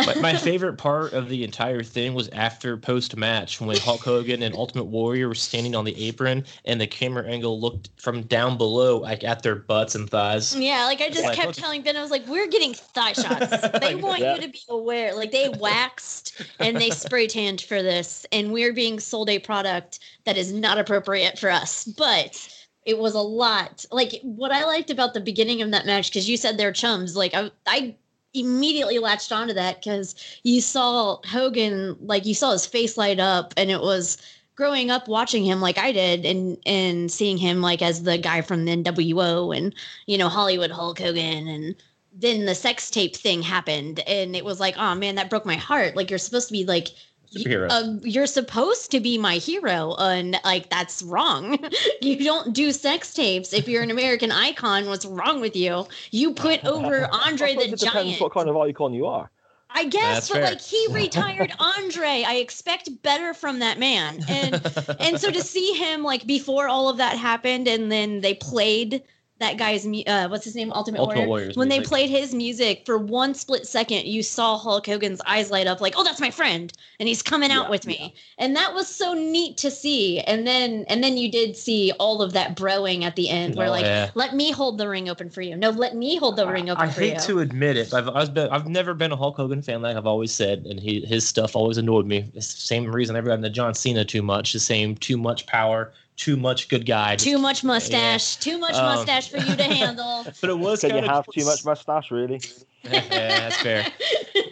My, my, favorite part of the entire thing was after post match when Hulk Hogan and Ultimate Warrior were standing on the apron and the camera angle looked from down below like at their butts and thighs. Yeah, like I just like, kept telling Ben, I was like, "We're getting thigh <laughs> shots. They want yeah. you to be aware. Like they waxed and they spray tanned for this, and we're being sold a product that is not appropriate for us, but." It was a lot. Like what I liked about the beginning of that match, because you said they're chums. Like I, I immediately latched onto that because you saw Hogan, like you saw his face light up, and it was growing up watching him like I did, and and seeing him like as the guy from the NWO and you know Hollywood Hulk Hogan, and then the sex tape thing happened, and it was like, oh man, that broke my heart. Like you're supposed to be like Superhero. uh, you're supposed to be my hero and like that's wrong <laughs> you don't do sex tapes if you're an american icon what's wrong with you you put <laughs> over andre the it depends giant what kind of icon you are. i guess That's but fair. like he retired <laughs> andre i expect better from that man and and so to see him like before all of that happened and then they played that guy's uh what's his name ultimate, Ultimate warrior Warrior's when they played his music for one split second you saw hulk hogan's eyes light up like oh that's my friend and he's coming out Yeah, with me and that was so neat to see and then and then you did see all of that broing at the end where Oh, like yeah. let me hold the ring open for you no let me hold the ring open I hate you to admit it. I've I've, been, I've never been a Hulk Hogan fan, like I've always said, and he his stuff always annoyed me. It's the same reason I've gotten the John Cena too much. The same too much power, too much good guy. just- too much mustache too much Um, mustache for you to <laughs> handle But it was Can kind you of have too much mustache, really? <laughs> yeah, that's fair.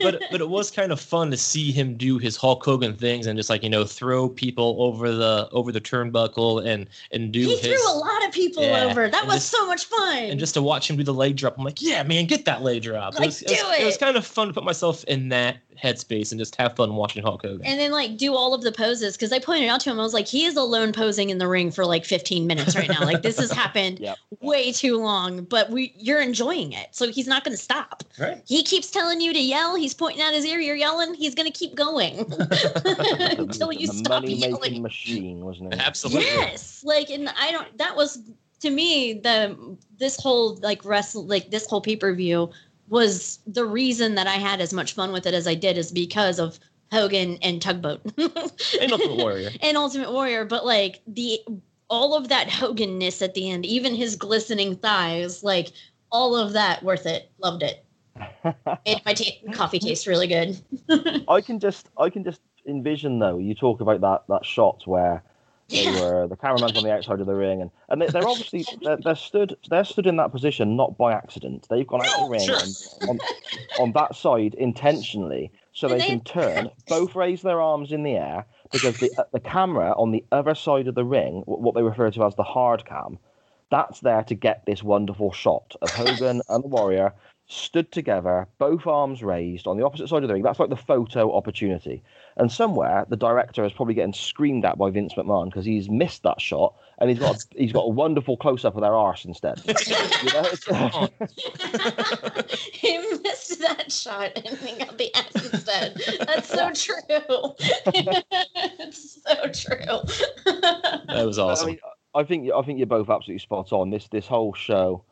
But but it was kind of fun to see him do his Hulk Hogan things and just like you know throw people over the over the turnbuckle and and do he his threw a lot of people Yeah, over that was just- so much fun and just to watch him do the leg drop, I'm like, yeah, man, get that leg drop. Like, was, it, was, do it was it. kind of fun to put myself in that headspace and just have fun watching Hulk Hogan. and then like do all of the poses because I pointed out to him I was like he is alone posing in the ring for like 15 minutes right now like this has <laughs> happened Yep. way too long but we you're enjoying it so he's not going to stop right. he keeps telling you to yell he's pointing out his ear you're yelling he's going to keep going <laughs> until you the stop money making yelling machine, wasn't it? Absolutely. yes like and I don't that was to me the this whole like wrestle like this whole pay-per-view was the reason that I had as much fun with it as I did is because of Hogan and Tugboat. <laughs> And Ultimate Warrior. and Ultimate Warrior, but like the all of that Hoganness at the end, even his glistening thighs, like all of that worth it. Loved it. Made my ta- coffee taste really good. <laughs> I can just I can just envision though. You talk about that that shot where they were the cameraman's on the outside of the ring, and and they, they're obviously they're, they're stood they're stood in that position not by accident. They've gone out the oh, ring Sure. and on, on that side intentionally, so they they- can turn both raise their arms in the air because the the camera on the other side of the ring, what they refer to as the hard cam, that's there to get this wonderful shot of Hogan and the Warrior stood together, both arms raised on the opposite side of the ring. That's like the photo opportunity. And somewhere the director is probably getting screamed at by Vince McMahon because he's missed that shot and he's got he's got a wonderful close up of their arse instead. <laughs> You know, it's- <laughs> he missed that shot and he got the ass instead. That's so true. <laughs> it's so true. That was awesome. I mean, I think I think you're both absolutely spot on. This this whole show,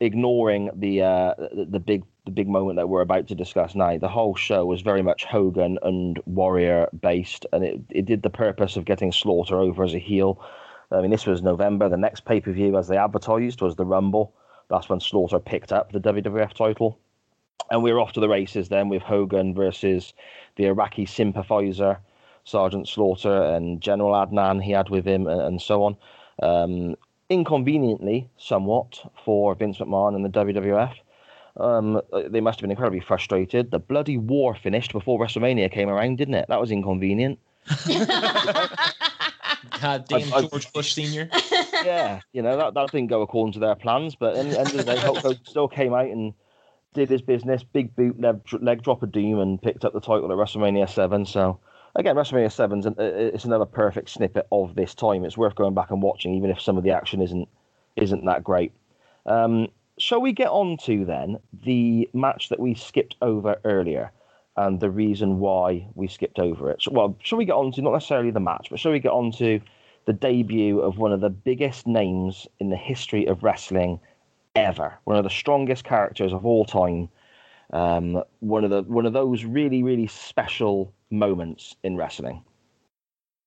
ignoring the uh, the, the big the big moment that we're about to discuss now, the whole show was very much Hogan and Warrior based, and it it did the purpose of getting Slaughter over as a heel. I mean, this was November. The next pay per view, as they advertised, was the Rumble. That's when Slaughter picked up the WWF title, and we were off to the races then with Hogan versus the Iraqi sympathizer. Sergeant Slaughter and General Adnan he had with him, and, and so on. Um, inconveniently, somewhat for Vince McMahon and the WWF, um, they must have been incredibly frustrated. The bloody war finished before WrestleMania came around, didn't it? That was inconvenient. <laughs> God damn I- I- George Bush Senior. <laughs> yeah, you know that, that didn't go according to their plans. But in the end of the day, Hulk Hogan still came out and did his business. Big boot, leg, leg drop of doom, and picked up the title at WrestleMania Seven. So again, WrestleMania Seven's an, uh, it's another perfect snippet of this time. It's worth going back and watching, even if some of the action isn't isn't that great. Um, shall we get on to then the match that we skipped over earlier? And the reason why we skipped over it. So, well, shall we get on to not necessarily the match, but shall we get on to the debut of one of the biggest names in the history of wrestling ever, one of the strongest characters of all time, um, one of the one of those really really special moments in wrestling.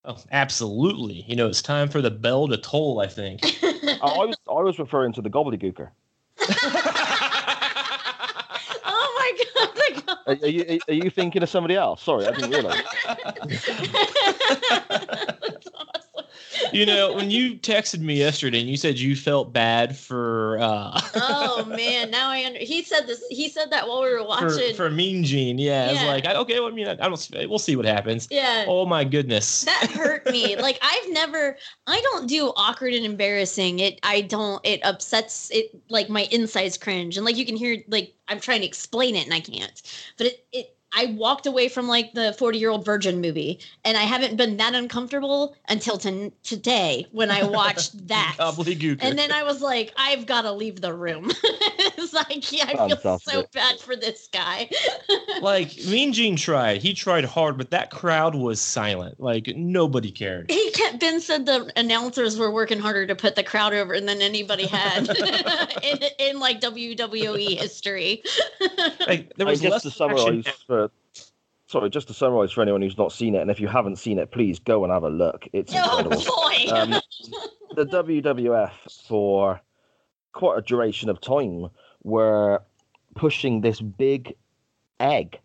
Oh, absolutely. You know, it's time for the bell to toll, I think. <laughs> I, I was I was referring to the gobbledygooker. <laughs> oh my god, the god. Are, are you are you thinking of somebody else? Sorry, I didn't realize. <laughs> You know, when you texted me yesterday and you said you felt bad for uh Oh man, now I under. He said this. He said that while we were watching. for Mean Gene. Yeah, it's like I, okay, well, I mean, I, I don't. We'll see what happens. yeah. Oh my goodness. that hurt me like i've never i don't do awkward and embarrassing it i don't it upsets it like my insides cringe and like you can hear like i'm trying to explain it and i can't but it it I walked away from like the 40 year old virgin movie, and I haven't been that uncomfortable until t- today when I watched <laughs> that. And then I was like, I've got to leave the room. <laughs> it's like, yeah, I feel so Fantastic. bad for this guy. <laughs> like Mean Gene tried. He tried hard, but that crowd was silent. Like nobody cared. he kept, Ben said the announcers were working harder to put the crowd over than anybody had in, in like WWE history. Like there I was guess less to action. Sorry, just to summarize for anyone who's not seen it, and if you haven't seen it, please go and have a look. It's oh incredible. boy. Um, <laughs> the WWF for quite a duration of time were pushing this big egg.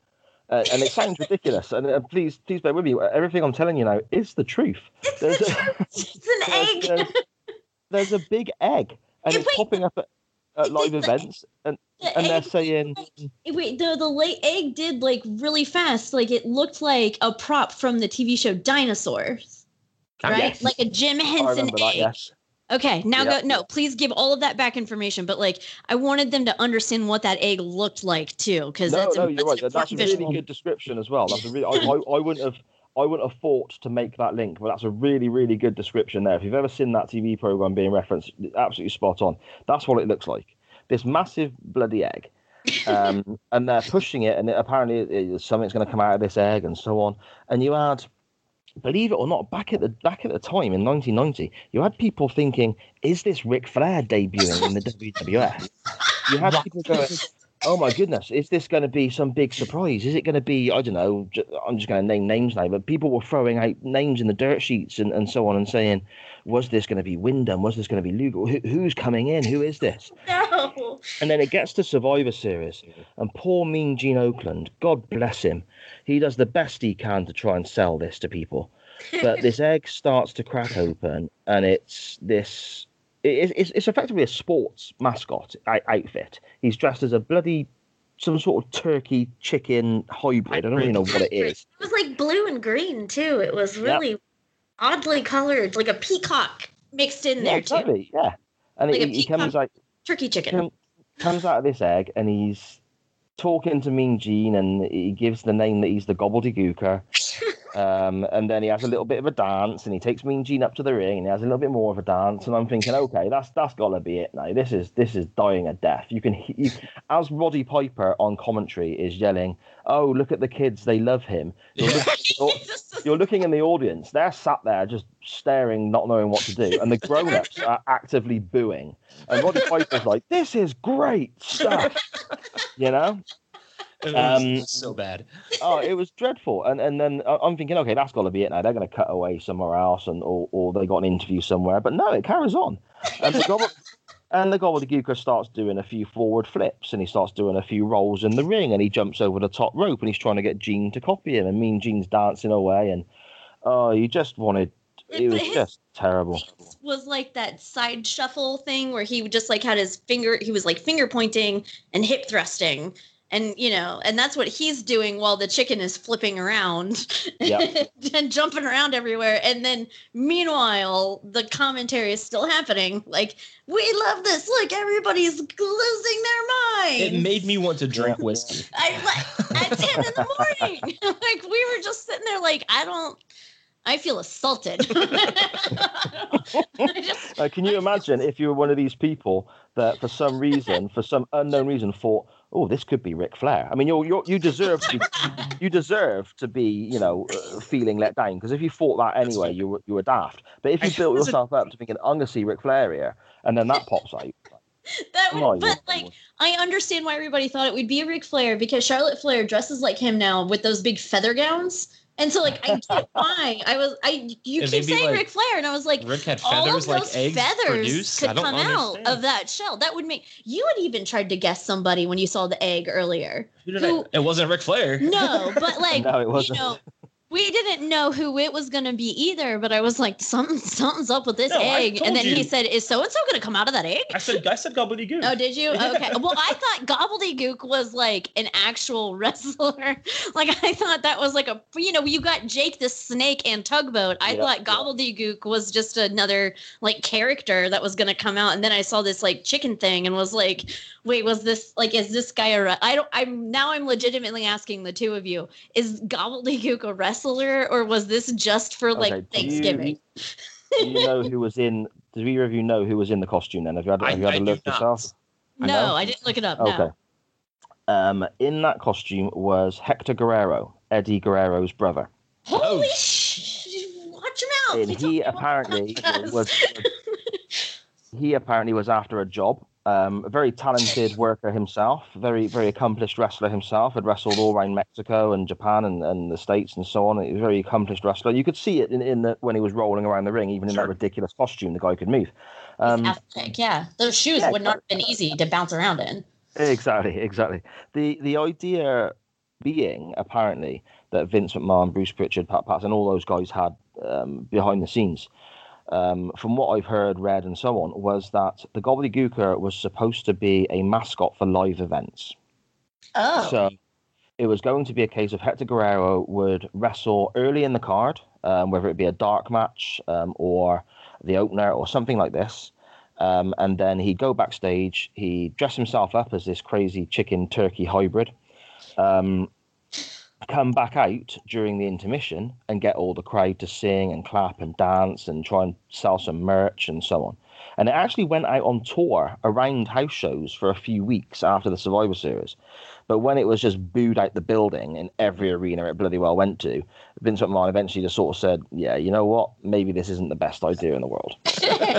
Uh, and it sounds ridiculous. And uh, please, please bear with me. Everything I'm telling you now is the truth. There's a, it's an <laughs> egg. there's, there's a big egg, and Hey, it's wait. popping up at, at live <laughs> events, and, The and they're saying, <laughs> Wait, the the late egg did like really fast. Like it looked like a prop from the TV show Dinosaurs, ah, right? Yes. Like a Jim Henson that, egg. yes. Okay, now go. No, please give all of that back information. But like, I wanted them to understand what that egg looked like too, because No, that's no, a, you're right. that's That's a really visual. good description as well. That's a really. I, <laughs> I, I wouldn't have. I wouldn't have thought to make that link, but that's a really, really good description there. If you've ever seen that TV program being referenced, absolutely spot on. That's what it looks like. This massive bloody egg, um, <laughs> and they're pushing it, and it, apparently it, something's going to come out of this egg, and so on. And you had, believe it or not, back at the back at the time in 1990, you had people thinking, "Is this Ric Flair debuting in the WWF?" You had people going, oh my goodness, is this going to be some big surprise? Is it going to be, I don't know, I'm just going to name names now, but people were throwing out names in the dirt sheets and, and so on and saying, was this going to be Windham? Was this going to be Luger? Who, who's coming in? Who is this? <laughs> No. And then it gets to Survivor Series, and poor Mean Gene Okerlund, God bless him, he does the best he can to try and sell this to people. But this <laughs> egg starts to crack open, and it's this. It- It's, it's effectively a sports mascot outfit. He's dressed as a bloody some sort of turkey chicken hybrid. I don't really know what it is. <laughs> It was like blue and green too. It was Yep. really oddly colored, like a peacock mixed in Yeah, there too. Yeah, and Like a he, comes out Turkey chicken. com- comes out of this egg and he's talking to Mean Gene and he gives the name that he's the gobbledygooker. <laughs> Um, and then he has a little bit of a dance and he takes Mean Gene up to the ring and he has a little bit more of a dance. And I'm thinking, okay, that's that's gotta be it now. This is this is dying a death. You can you, as Roddy Piper on commentary is yelling, "Oh, look at the kids, they love him." You're, Yeah. looking, you're, <laughs> you're looking in the audience. They're sat there just staring, not knowing what to do, and the grown-ups are actively booing. And Roddy Piper's like, "This is great stuff," <laughs> you know. It Um, so bad. oh, it was dreadful. And and then I- I'm thinking, okay, that's got to be it now. They're going to cut away somewhere else, and or, or they got an interview somewhere. But no, it carries on. And the gobble, <laughs> and the gobbledygooker starts doing a few forward flips, and he starts doing a few rolls in the ring, and he jumps over the top rope, and he's trying to get Gene to copy him, and Mean Gene's dancing away, and oh, you just wanted. It was just terrible. was like that side shuffle thing where he would just like had his finger he was like finger pointing and hip thrusting and you know and that's what he's doing while the chicken is flipping around Yeah. <laughs> and jumping around everywhere and then meanwhile the commentary is still happening like we love this look everybody's losing their mind It made me want to drink whiskey. <laughs> I like at 10 in the morning <laughs> like we were just sitting there like I don't I feel assaulted. I just- Uh, can you imagine if you were one of these people that, for some reason, for some unknown reason, thought, "Oh, this could be Ric Flair"? I mean, you're, you're you deserve to be, <laughs> you deserve to be, you know, uh, feeling let down because if you thought that anyway, you were you were daft. But if you built yourself up to thinking, "I'm gonna see Ric Flair here," and then that pops out, that would, but like I understand why everybody thought it would be a Ric Flair because Charlotte Flair dresses like him now with those big feather gowns. And so like I get <laughs> why. I was I you And keep saying like, Ric Flair and I was like Rick had feathers, all of those eggs feathers produce. could come understand. out of that shell. That would make you had even tried to guess somebody when you saw the egg earlier. Who did who- I? It wasn't Ric Flair. No, but <laughs> like No, it you wasn't. know, we didn't know who it was going to be either, but I was like, something, something's up with this No, egg. And then he said, "Is so and so going to come out of that egg?" I said I said gobbledygook. Oh, did you? Okay. Well, I thought Gobbledygook was like an actual <laughs> wrestler. Like I thought that was like a you know you got Jake the Snake and Tugboat. I Yeah, thought yeah. Gobbledygook was just another like character that was gonna come out, and then I saw this like chicken thing and was like, wait, was this like is this guy a? Re- I don't. I'm now I'm legitimately asking the two of you: is Gobbledygook a wrestler or was this just for like Okay, do you- Thanksgiving? Do you know who was in? Do either of you know who was in the costume? Then have you had, I- you had I a look not. yourself? no, No? I didn't look it up. Okay. No. Um, in that costume was Hector Guerrero, Eddie Guerrero's brother. Holy Oh. sh! Watch your mouth. And he apparently podcast. was he apparently was after a job. Um, a very talented <laughs> worker himself, very very accomplished wrestler himself. Had wrestled all around Mexico and Japan and, and the states and so on. He was a very accomplished wrestler. You could see it in, in the when he was rolling around the ring, even in Sure. that ridiculous costume. The guy could move. Um, athletic, yeah. Those shoes yeah, would not have been easy to bounce around in. Exactly, exactly. The the idea being apparently that Vince McMahon, Bruce Pritchard, Pat Patterson, all those guys had um, behind the scenes, um, from what I've heard, read, and so on, was that the Gobbledygooker was supposed to be a mascot for live events. Oh. So it was going to be a case of Hector Guerrero would wrestle early in the card, um, whether it be a dark match um, or the opener or something like this. Um, and then he'd go backstage, he'd dress himself up as this crazy chicken turkey hybrid, um, come back out during the intermission and get all the crowd to sing and clap and dance and try and sell some merch and so on. And it actually went out on tour around house shows for a few weeks after the Survivor Series. But when it was just booed out the building in every arena it bloody well went to, Vince McMahon eventually just sort of said, "Yeah, you know what? Maybe this isn't the best idea in the world."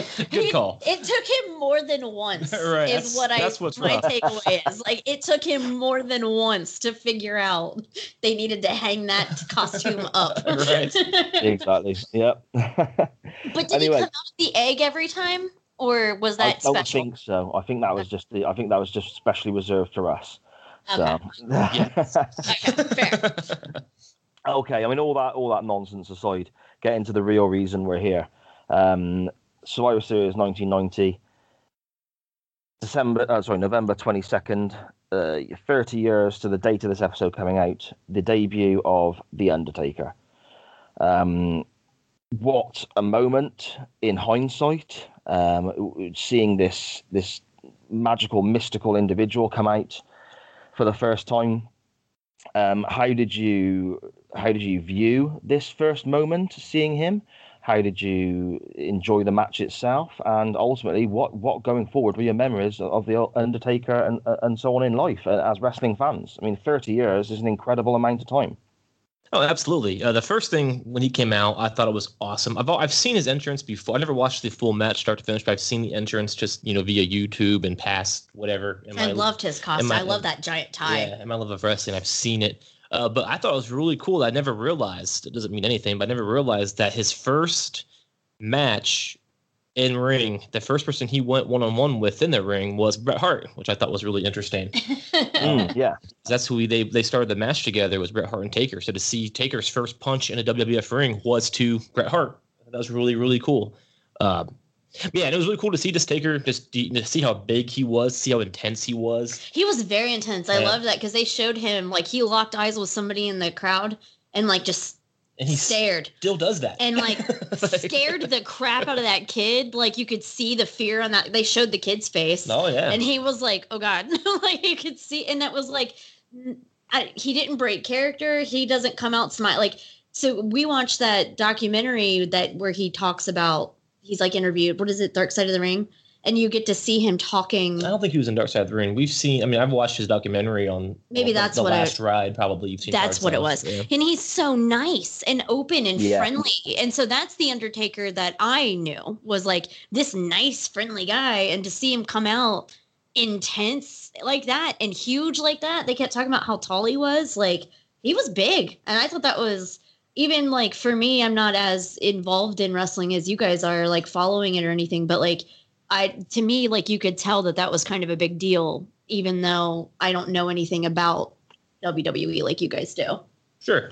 <laughs> Good call. It took him more than once. <laughs> Right, Is that's- what I that's what's my rough. takeaway <laughs> is. Like it took him more than once to figure out they needed to hang that costume up. Right. exactly. Yep. but did Anyway. he come out of the egg every time? Or was that I that don't special? think so. I think that was just the. I think that was just specially reserved for us. Okay. So. Okay, fair. okay. I mean, all that all that nonsense aside, get into the real reason we're here. Um, Survivor Series 1990, December. Uh, sorry, November 22nd. Uh, 30 years to the date of this episode coming out, the debut of The Undertaker. Um, what a moment in hindsight, um, seeing this this magical, mystical individual come out for the first time. Um, how did you how did you view this first moment, seeing him? How did you enjoy the match itself, and ultimately, what what going forward were your memories of the Undertaker and and so on in life uh, as wrestling fans? I mean, thirty years is an incredible amount of time. Oh, absolutely. Uh, the first thing when he came out, I thought it was awesome. I've I've seen his entrance before. I never watched the full match start to finish, but I've seen the entrance just you know via YouTube and past whatever. in I my- loved his costume. I love that giant tie. Yeah, in my love of wrestling, I've seen it. Uh, but I thought it was really cool. I never realized it doesn't mean anything, but I never realized that his first match in ring, the first person he went one on one with in the ring was Bret Hart, which I thought was really interesting. <laughs> Mm, yeah, That's who he, they they started the match together was Bret Hart and Taker. So to see Taker's first punch in a WWF ring was to Bret Hart. That was really really cool. Um, yeah, and it was really cool to see this Taker just to see how big he was, see how intense he was. He was very intense. I Yeah. love that because they showed him like he locked eyes with somebody in the crowd and like just And he stared still does that. and like <laughs> <laughs> scared the crap out of that kid. Like you could see the fear on that. They showed the kid's face, Oh yeah. and he was like, "Oh God!" <laughs> like you could see, and that was like, I, he didn't break character. He doesn't come out smile like. So we watched that documentary that where he talks about he's like interviewed. What is it? Dark Side of the Ring, and you get to see him talking. I don't think he was in Dark Side of the Ring. We've seen. I mean, I've watched his documentary on. Maybe well, that's the what I- last ride. Probably you've seen. That's parts what it was. yeah. And he's so nice and open and Yeah. friendly. And so that's the Undertaker that I knew was like this nice, friendly guy. And to see him come out intense like that and huge like that, they kept talking about how tall he was. Like he was big. And I thought that was even like for me, I'm not as involved in wrestling as you guys are, like following it or anything. But like, I to me, like you could tell that that was kind of a big deal, even though I don't know anything about WWE like you guys do. Sure.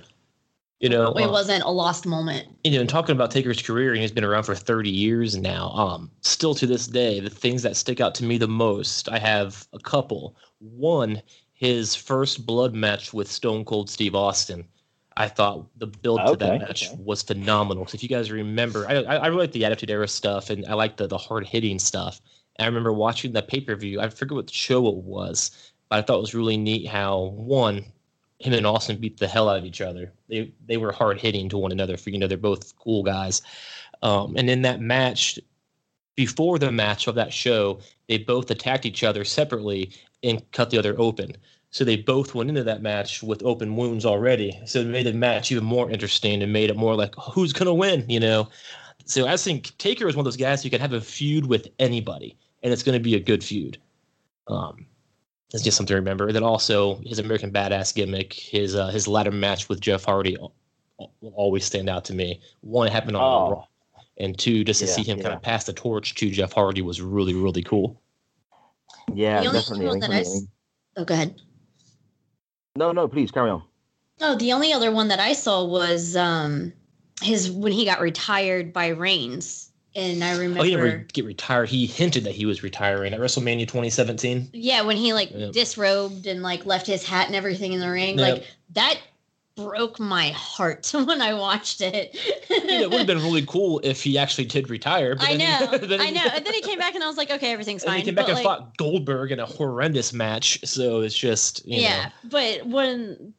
You know, it uh, wasn't a lost moment. you know, and talking about Taker's career, and he's been around for 30 years now. Um, still to this day, the things that stick out to me the most, I have a couple. One, his first blood match with Stone Cold Steve Austin. I thought the build to Okay, that match okay. was phenomenal. 'Cause if you guys remember, I, I, I really like the Attitude Era stuff, and I like the, the hard hitting stuff. And I remember watching the pay per view. I forget what show it was, but I thought it was really neat how one, him and Austin beat the hell out of each other. They they were hard hitting to one another. For you know, they're both cool guys. Um, and in that match, before the match of that show, they both attacked each other separately and cut the other open. So they both went into that match with open wounds already. So it made the match even more interesting and made it more like who's gonna win, you know. So I think Taker is one of those guys who can have a feud with anybody, and it's going to be a good feud. Um, that's just something to remember. And then also his American Badass gimmick, his uh, his ladder match with Jeff Hardy al- al- will always stand out to me. One it happened on Oh. Raw, and two just to Yeah, see him kind of pass the torch to Jeff Hardy was really really cool. Yeah, The only definitely. one I that I Oh, go ahead. No, no, please carry on. No, the only other one that I saw was um his when he got retired by Reigns, and I remember. Oh, he didn't re- get retired. He hinted that he was retiring at WrestleMania 2017. Yeah, when he like Yeah. disrobed and like left his hat and everything in the ring, Yep. like that broke my heart <laughs> when I watched it. Know, it would have been really cool if he actually did retire. But I then he- know, <laughs> I know. And then he <laughs> came back, and I was like, okay, everything's fine. he came back but, and like, fought Goldberg in a horrendous match. So it's just, you yeah, know. but when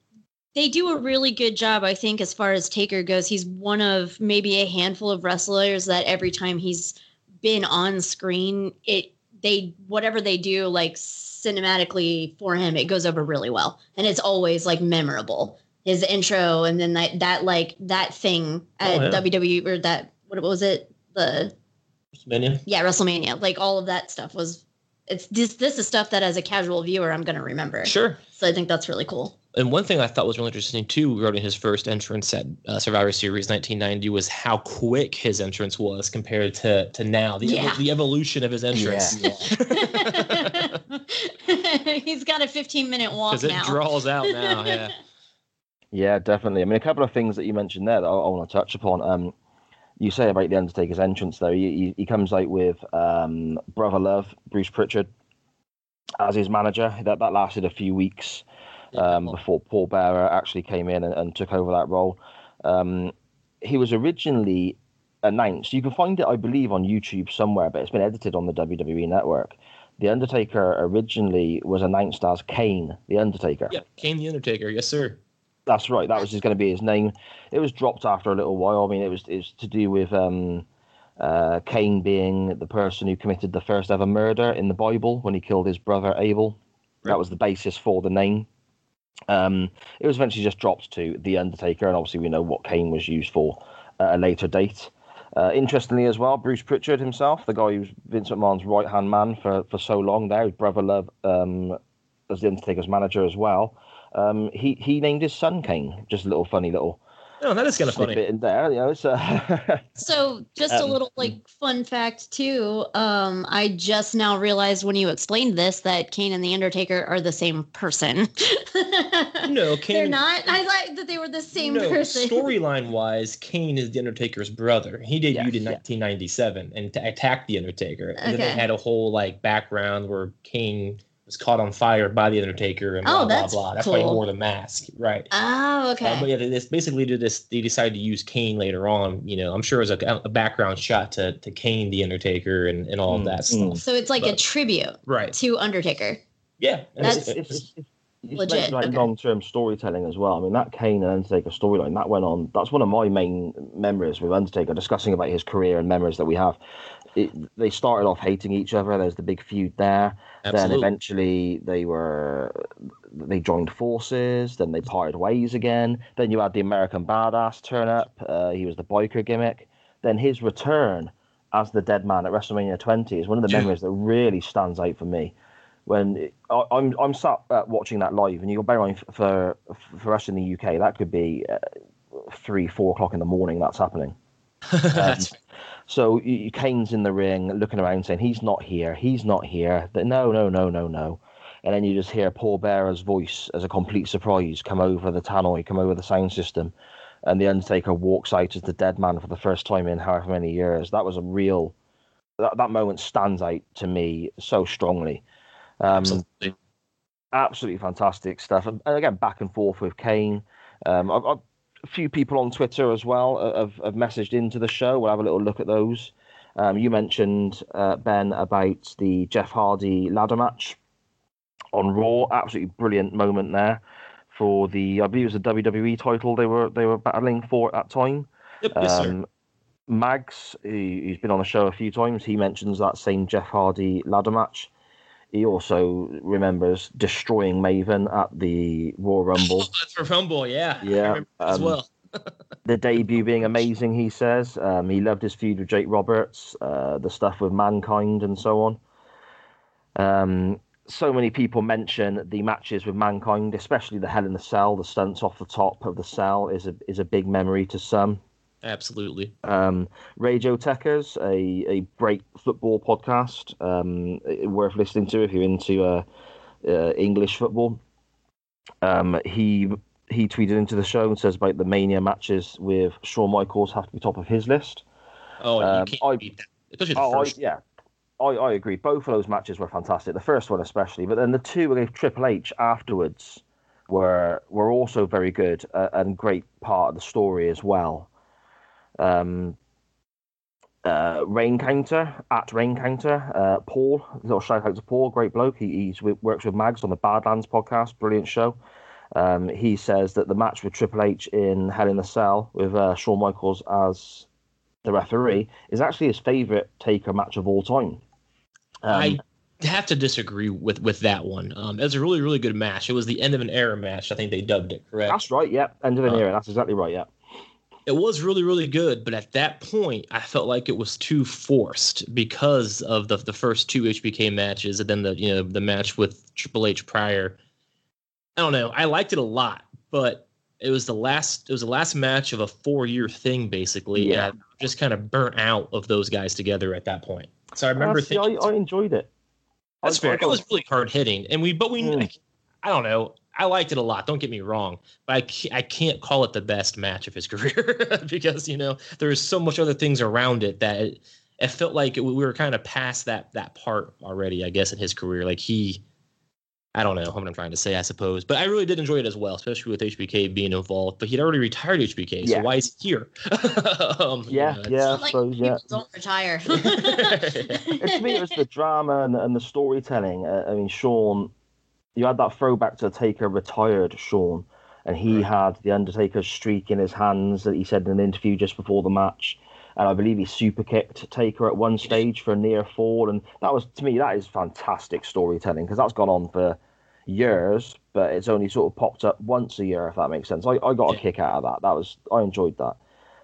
they do a really good job, I think, as far as Taker goes, he's one of maybe a handful of wrestlers that every time he's been on screen, it they whatever they do like cinematically for him, it goes over really well, and it's always like memorable. His intro, and then that that like that thing at Oh, yeah. WWE or that what was it the WrestleMania. yeah WrestleMania, like all of that stuff was. It's this this is stuff that as a casual viewer I'm gonna remember. Sure. So I think that's really cool. And one thing I thought was really interesting too, regarding his first entrance at uh, Survivor Series 1990, was how quick his entrance was compared to to now. The, evo- Yeah. the evolution of his entrance. Yeah, <laughs> He's got a 15 minute walk <laughs> Because it now. draws out now. Yeah. <laughs> Yeah, definitely. I mean, a couple of things that you mentioned there that I, I want to touch upon. Um, you say about the Undertaker's entrance, though. He, he, he comes out with um, Brother Love, Bruce Pritchard, as his manager. That that lasted a few weeks um, before Paul Bearer actually came in and, and took over that role. Um, he was originally announced. You can find it, I believe, on YouTube somewhere, but it's been edited on the WWE network. The Undertaker originally was announced as Kane, the Undertaker. yeah. Kane the Undertaker. Yes, sir. That's right. That was just going to be his name. It was dropped after a little while. I mean, it was it was to do with um, uh, Cain being the person who committed the first ever murder in the Bible when he killed his brother Abel. That was the basis for the name. Um, it was eventually just dropped to the Undertaker, and obviously we know what Kane was used for at a later date. Uh, interestingly, as well, Bruce Pritchard himself, the guy who was Vince McMahon's right hand man for, for so long, there, his brother Love um, as the Undertaker's manager as well. Um, he he named his son Kane. Just a little funny little Oh, that is kind of snippet funny. in there. You know, it's uh, <laughs> So, just a Um, little like fun fact too. Um, I just now realized when you explained this that Kane and the Undertaker are the same person. <laughs> No, Kane. They're not. I like that they were the same no, person. storyline wise, Kane is the Undertaker's brother. He debuted Yes, in yeah. 1997 and t- attacked the Undertaker. And then they Okay. had a whole like background where Kane was caught on fire by the Undertaker and Oh, blah blah that's blah. That's why he wore the mask, right? Oh, okay. Uh, but yeah, this basically did this. They decided to use Kane later on. You know, I'm sure it was a, a background shot to to Kane the Undertaker and, and all of Mm, that mm. stuff. so it's like a tribute Right. to Undertaker. Yeah. That's- it's- it's, it's, it's, Legit, like okay. long-term storytelling as well. I mean, that Kane and Undertaker storyline that went on. That's one of my main memories with Undertaker, discussing about his career and memories that we have. It, they started off hating each other. There's the big feud there. Then eventually they were they joined forces. Then they parted ways again. Then you had the American Badass turn up. Uh, he was the biker gimmick. Then his return as the Dead Man at WrestleMania 20 is one of the memories that really stands out for me. When it, I, I'm I'm sat uh, watching that live, and you got bear in mind for for us in the UK, that could be uh, three four o'clock in the morning. That's happening. <laughs> That's- So you- Kane's in the ring, looking around, saying, "He's not here. He's not here." No, no, no, no, no. And then you just hear Paul Bearer's voice as a complete surprise come over the tannoy, come over the sound system, and the Undertaker walks out as the dead man for the first time in however many years. That was a real that, that moment stands out to me so strongly. Um, Absolutely. absolutely fantastic stuff. And, and again, back and forth with Kane. Um, I've, I've, a few people on Twitter as well uh, have, have messaged into the show. We'll have a little look at those. Um, you mentioned uh, Ben about the Jeff Hardy ladder match on Raw. Absolutely brilliant moment there for the I believe it was the WWE title they were they were battling for at that time. Yep, yes, sir. Um, Mags, who's been on the show a few times, he mentions that same Jeff Hardy ladder match. He also remembers destroying Maven at the Royal Rumble. <laughs> That's for Rumble, yeah. Yeah, that as um, well. <laughs> the debut being amazing, he says. Um, he loved his feud with Jake Roberts, uh, the stuff with Mankind, and so on. Um, so many people mention the matches with Mankind, especially the Hell in the Cell. The stunts off the top of the cell is a is a big memory to some. Absolutely. Um, Radio Techers, a, a great football podcast, um, worth listening to if you're into uh, uh, English football. Um, he he tweeted into the show and says about the Mania matches with Shawn Michaels have to be top of his list. Oh, you Um, can't I- beat that. Especially the Oh, I, yeah, I, I agree. Both of those matches were fantastic. The first one especially, but then the two with Triple H afterwards were were also very good uh, and great part of the story as well. Um, uh, Rain Counter at Rain Counter, uh, Paul. Little shout out to Paul, great bloke. He he's, works with Mags on the Badlands podcast, brilliant show. Um, he says that the match with Triple H in Hell in the Cell with uh, Shawn Michaels as the referee is actually his favorite Taker match of all time. Um, I have to disagree with with that one. Um, it was a really really good match. It was the end of an era match. I think they dubbed it correct. that's right. Yeah, end of an Uh, era. That's exactly right. Yeah. It was really really good, but at that point I felt like it was too forced because of the the first two HBK matches and then the you know the match with Triple H prior. I don't know. I liked it a lot, but it was the last it was the last match of a four year thing basically. Yeah. And I just kind of burnt out of those guys together at that point. So I remember see, thinking I, I enjoyed it. That's I- fair. It was really hard hitting, and we, but we, Mm. I don't know. I liked it a lot. Don't get me wrong, but I can't, I can't call it the best match of his <laughs> career because you know there's so much other things around it that it, it felt like we were kind of past that that part already. I guess in his career, like he, I don't know what I'm trying to say. I suppose, but I really did enjoy it as well, especially with HBK being involved. But he'd already retired HBK, so Yeah. why is he here? <laughs> um, you Yeah, know, it's- yeah. I like suppose, yeah. don't retire. <laughs> And to me, it was the drama and, and the storytelling. Uh, I mean, Shawn, you had that throwback to Taker retired Shawn, and he had the Undertaker's streak in his hands that he said in an interview just before the match. And I believe he super kicked Taker at one stage for a near fall, and that was to me that is fantastic storytelling because that's gone on for years, but it's only sort of popped up once a year, if that makes sense. I, I got a kick out of that. That was I enjoyed that.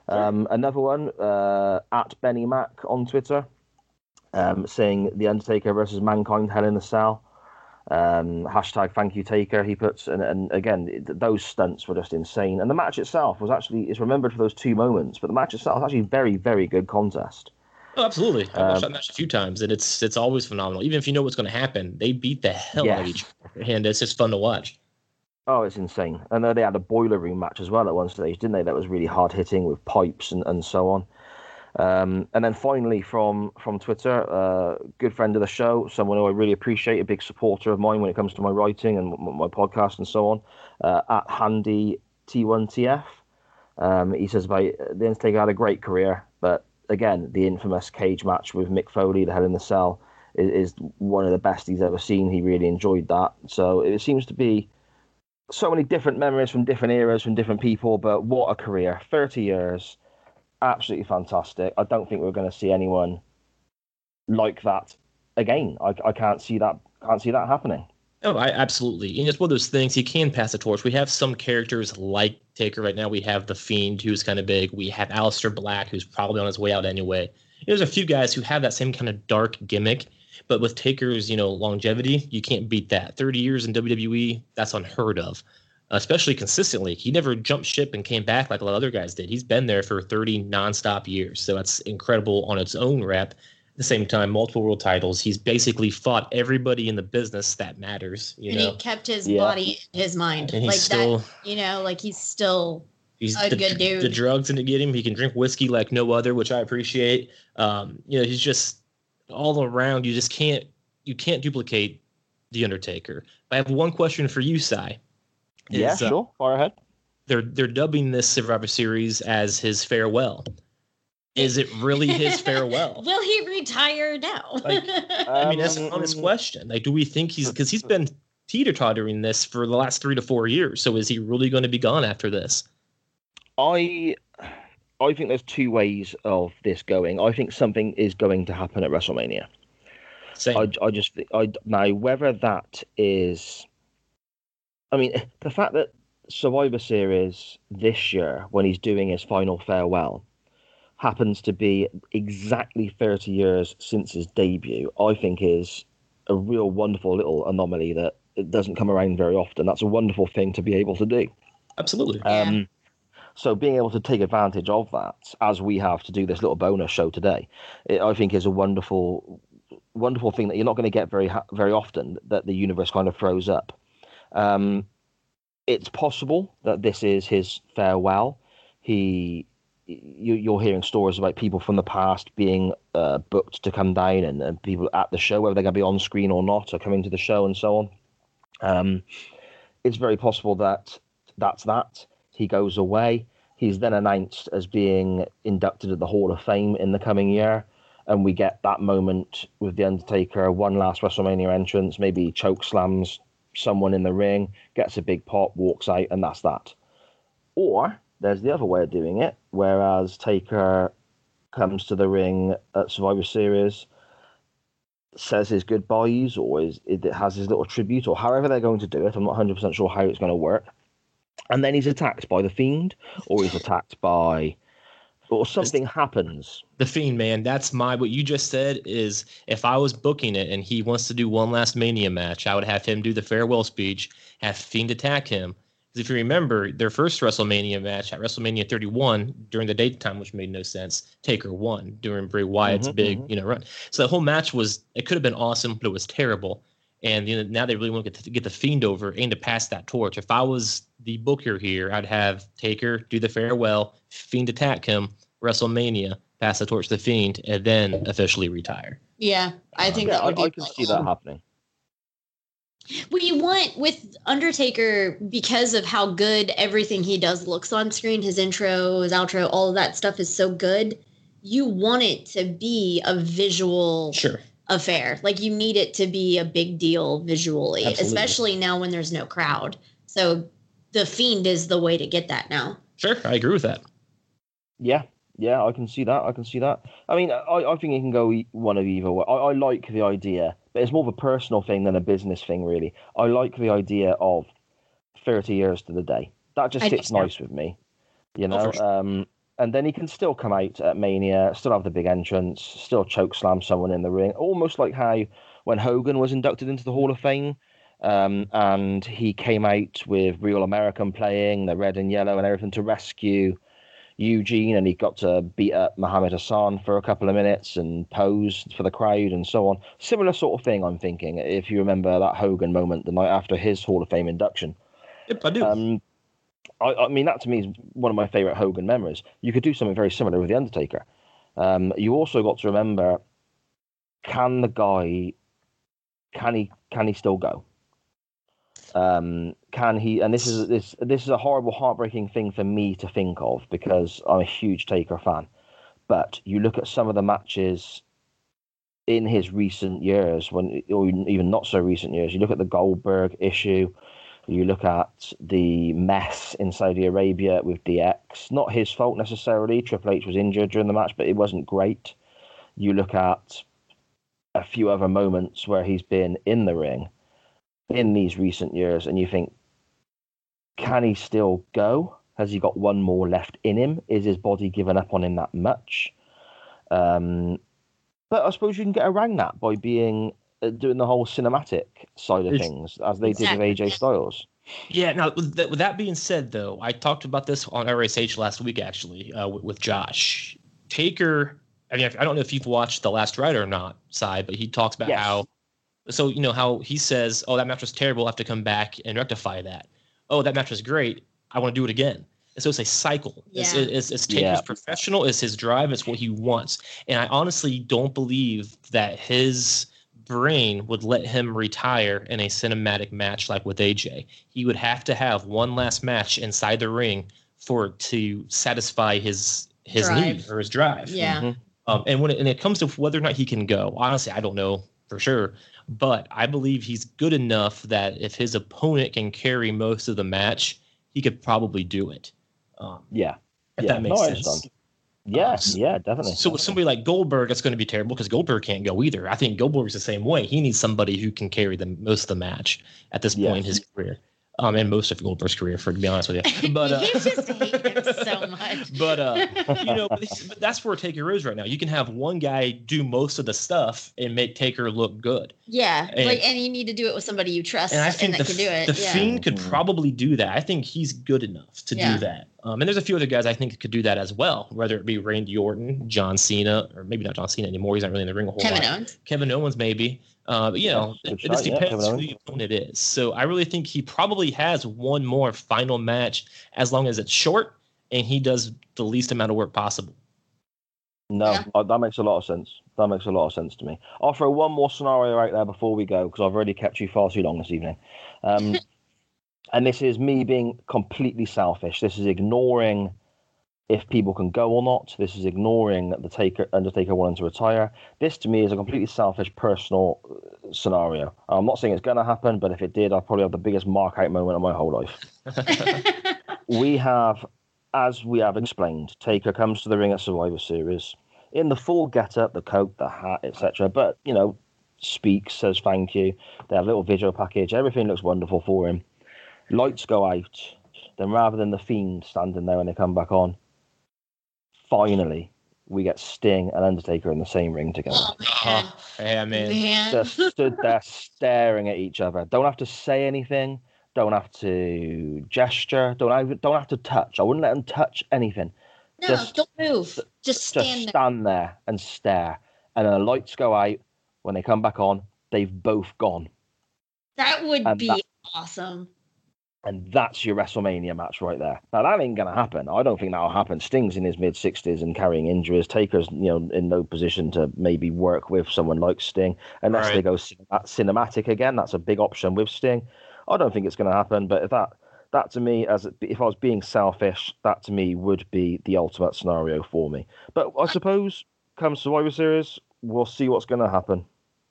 Um, another one uh, at Benny Mac on Twitter, um, saying the Undertaker versus Mankind Hell in the Cell. Um, hashtag Thank You Taker. He puts and, and again th- those stunts were just insane. And the match itself was actually is remembered for those two moments, but the match itself was actually very very good contest. Oh, absolutely. I watched Um, that match a few times, and it's it's always phenomenal. Even if you know what's going to happen, they beat the hell out of each other, and it's just fun to watch. Oh, it's insane. And they had a boiler room match as well at one stage, didn't they? That was really hard hitting with pipes and, and so on. Um, and then finally from from Twitter, uh, good friend of the show, someone who I really appreciate, a big supporter of mine when it comes to my writing and my podcast and so on, uh, at Handy T1TF. Um, he says about the Undertaker had a great career, but again, the infamous cage match with Mick Foley, the Hell in the Cell, is, is one of the best he's ever seen. He really enjoyed that. So it seems to be so many different memories from different eras, from different people, but what a career. 30 years, absolutely fantastic. I don't think we're going to see anyone like that again. I, I can't see that can't see that happening. Oh, I absolutely. And it's one of those things he can pass the torch. We have some characters like Taker right now. We have the Fiend, who's kind of big. We have Aleister Black, who's probably on his way out anyway. There's a few guys who have that same kind of dark gimmick, but with Taker's, you know, longevity, you can't beat that. 30 years in WWE, that's unheard of. Especially consistently. He never jumped ship and came back like a lot of other guys did. He's been there for 30 nonstop years. So that's incredible on its own rep. At the same time, multiple world titles. He's basically fought everybody in the business that matters. You and know, he kept his Yeah. body in his mind. and he's like still that, you know, like he's still He's A the, good dude. The drugs didn't get him. He can drink whiskey like no other, which I appreciate. Um, you know, he's just all around. You just can't you can't duplicate the Undertaker. I have one question for you, Cy. Yeah, Is, uh, sure. Far ahead. they're they're dubbing this Survivor Series as his farewell. Is it really his <laughs> farewell? Will he retire now? Like, <laughs> I mean, that's an honest Um, question. Like, do we think he's because he's been teeter tottering this for the last three to four years? So is he really going to be gone after this? I I think there's two ways of this going. I think something is going to happen at WrestleMania. Same. I, I just I now whether that is, I mean, the fact that Survivor Series this year, when he's doing his final farewell, happens to be exactly 30 years since his debut, I think is a real wonderful little anomaly that it doesn't come around very often. That's a wonderful thing to be able to do. Absolutely. Yeah. Um, so being able to take advantage of that, as we have to do this little bonus show today, it, I think is a wonderful, wonderful thing that you're not going to get very very often. That the universe kind of throws up. Um, it's possible that this is his farewell. He, you, you're hearing stories about people from the past being uh, booked to come down, and, and people at the show, whether they're going to be on screen or not, are coming to the show and so on. Um, it's very possible that that's that. He goes away. He's then announced as being inducted at the Hall of Fame in the coming year. And we get that moment with The Undertaker, one last WrestleMania entrance, maybe choke slams someone in the ring, gets a big pop, walks out, and that's that. Or there's the other way of doing it, whereas Taker comes to the ring at Survivor Series, says his goodbyes, or is, has his little tribute, or however they're going to do it. I'm not 100% sure how it's going to work and then he's attacked by the fiend or he's attacked by or something happens the fiend, man. That's my what you just said is if I was booking it and he wants to do one last Mania match, I would have him do the farewell speech, have Fiend attack him. Because if you remember their first WrestleMania match at WrestleMania 31 during the daytime, which made no sense, Taker won during Bray Wyatt's Mhm, big, mhm. you know, run. So the whole match was it could have been awesome, but it was terrible. And you know, now they really want to get, to get the Fiend over and to pass that torch. If I was the booker here, I'd have Taker do the farewell, Fiend attack him, WrestleMania, pass the torch to the Fiend, and then officially retire. yeah, I think yeah that I, would be. I can see that happening Well, you want with Undertaker because of how good everything he does looks on screen, his intro, his outro, all of that stuff is so good. You want it to be a visual Sure. Affair. Like you need it to be a big deal visually, Absolutely. especially now when there's no crowd. So the fiend is the way to get that now. Sure, I agree with that. yeah yeah i can see that i can see that i mean i, I think it can go e- one of either way I, I like the idea but it's more of a personal thing than a business thing really i like the idea of 30 years to the day that just I sits nice with me you Oh, know for sure. um and then he can still come out at Mania, still have the big entrance, still choke slam someone in the ring, almost like how when Hogan was inducted into the Hall of Fame, um, and he came out with Real American playing, the red and yellow and everything to rescue Eugene, and he got to beat up Muhammad Hassan for a couple of minutes and pose for the crowd and so on. Similar sort of thing, I'm thinking, if you remember that Hogan moment the night after his Hall of Fame induction. Yep, I do. Um, I, I mean, that to me is one of my favorite Hogan memories. You could do something very similar with The Undertaker. Um, you also got to remember can the guy, can he, can he still go? Um, can he? And this is this this is a horrible, heartbreaking thing for me to think of because I'm a huge Taker fan. But you look at some of the matches in his recent years, when or even not so recent years. You look at the Goldberg issue. You look at the mess in Saudi Arabia with DX. Not his fault necessarily. Triple H was injured during the match, but it wasn't great. You look at a few other moments where he's been in the ring in these recent years, and you think, can he still go? Has he got one more left in him? Is his body given up on him that much? Um, but I suppose you can get around that by being doing the whole cinematic Cy of It's- things, as they Exactly. did with AJ Styles. Yeah. Now, with that, with that being said, though, I talked about this on RSH last week, actually, uh, with, with Josh Taker. I mean, I don't know if you've watched The Last Ride or not, side, but he talks about Yes. how. So you know how he says, "Oh, that match was terrible. I have to come back and rectify that." Oh, that match was great. I want to do it again. And so it's a cycle. It's, Yeah. it's, it's Taker's Yeah. professional, it's his drive, it's what he wants. And I honestly don't believe that his brain would let him retire in a cinematic match like with AJ. He would have to have one last match inside the ring for to satisfy his his need Drive. or his drive. Yeah. Mhm. Um, and when it, and it comes to whether or not he can go, honestly, I don't know for sure. But I believe he's good enough that if his opponent can carry most of the match, he could probably do it. Um, Yeah. if yeah. that makes no, I sense. Understand. Yeah, uh, s- yeah, definitely. So with somebody like Goldberg, it's going to be terrible because Goldberg can't go either. I think Goldberg's the same way. He needs somebody who can carry the most of the match at this point in his career. Um, and most of Goldberg's career, for to be honest with you. <laughs> But uh, you just hate him so <laughs> much. but uh, you know, but, but that's where Taker is right now. You can have one guy do most of the stuff and make Taker look good. Yeah, And- like, and you need to do it with somebody you trust And and, I think that the, can do it. the yeah. Fiend could Mhm. probably do that. I think he's good enough to Yeah. do that. Um, and there's a few other guys I think could do that as well, whether it be Randy Orton, John Cena, or maybe not John Cena anymore. He's not really in the ring a whole Kevin lot. Owens. Kevin Owens, maybe. Uh, but you know, Yeah, it, it just shout, yeah, depends Kevin who the opponent is. So I really think he probably has one more final match as long as it's short and he does the least amount of work possible. No, Yeah. uh, that makes a lot of sense. That makes a lot of sense to me. I'll throw one more scenario out there before we go because I've already kept you far too long this evening. Um, <laughs> and this is me being completely selfish. This is ignoring if people can go or not. This is ignoring the Taker Undertaker wanting to retire. This to me is a completely selfish personal uh, scenario. I'm not saying it's going to happen, but if it did, I'd probably have the biggest mark out moment of my whole life. <laughs> we have, as we have explained, Taker comes to the ring at Survivor Series in the full get-up, the coat, the hat, etc. But you know, speaks, says thank you. They have a little video package. Everything looks wonderful for him. Lights go out. Then rather than the fiend standing there when they come back on, finally we get Sting and Undertaker in the same ring together. oh, man. Oh, yeah, man. Man. Just stood there staring at each other. Don't have to say anything. Don't have to gesture. Don't have, don't have to touch. I wouldn't let them touch anything. no, just- don't move. Just Just stand there. there and stare. And then the lights go out. When they come back on, they've both gone. That would and be that- awesome. And that's your WrestleMania match right there. Now that ain't gonna happen. I don't think that'll happen. Sting's in his mid sixties and carrying injuries. Taker's you know in no position to maybe work with someone like Sting unless they go cin- cinematic again. That's a big option with Sting. I don't think it's gonna happen. But if that that to me, as if I was being selfish, that to me would be the ultimate scenario for me. But I suppose come Survivor Series, we'll see what's gonna happen.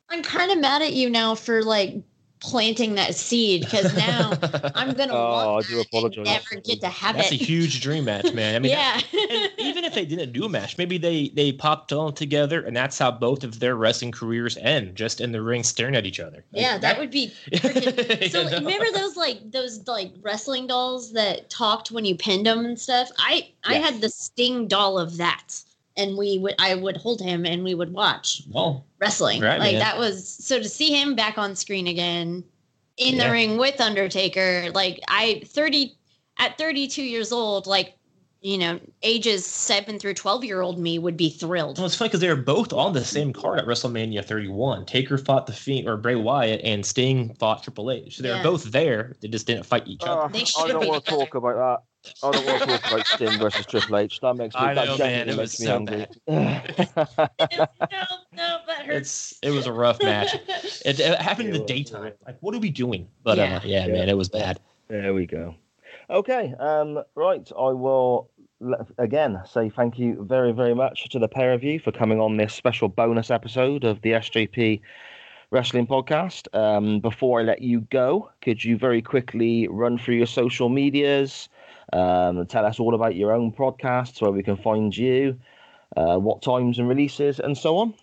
I'm kind of mad at you now for like planting that seed because now <laughs> I'm gonna Oh, want I do that and apologize. never get to have That's a huge dream match, man. I mean, yeah. <laughs> and even if they didn't do a match, maybe they they popped on together, and that's how both of their wrestling careers end, just in the ring staring at each other. yeah, that would be freaking <laughs> So You know? remember those like those like wrestling dolls that talked when you pinned them and stuff? I I Yes. had the Sting doll of that, and we would I would hold him and we would watch Well, wrestling. Right, like man. that was so to see him back on screen again in Yeah. the ring with Undertaker. Like I thirty at thirty two years old, like you know ages seven through twelve year old me would be thrilled. well, it's funny because they were both on the same card at WrestleMania 31. Taker fought the Fiend or Bray Wyatt, and Sting fought Triple H. So they Yeah. were both there. They just didn't fight each other. Uh, They I don't want to talk about that. I don't want to talk about Sting versus Triple H. That makes me. I that know, man. genuinely It was me so angry. <laughs> no, no, that hurts. It's it was a rough match. <laughs> It, it happened in the was, daytime. yeah. Like, what are we doing? But Yeah. uh, yeah, Yeah. man, it was bad. There we go. Okay, um, right. I will again say thank you very, very much to the pair of you for coming on this special bonus episode of the SJP Wrestling Podcast. Um, before I let you go, could you very quickly run through your social medias, um, tell us all about your own podcasts, where we can find you, uh, what times and releases, and so on?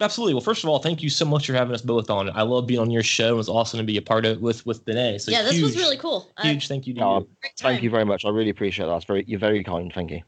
Absolutely. Well, first of all, thank you so much for having us both on. I love being on your show. It was awesome to be a part of it with with Benet. So yeah, this huge, was really cool. Uh, huge thank you to Oh, you. Thank you very much. I really appreciate that. It's very, you're very kind. Thank you.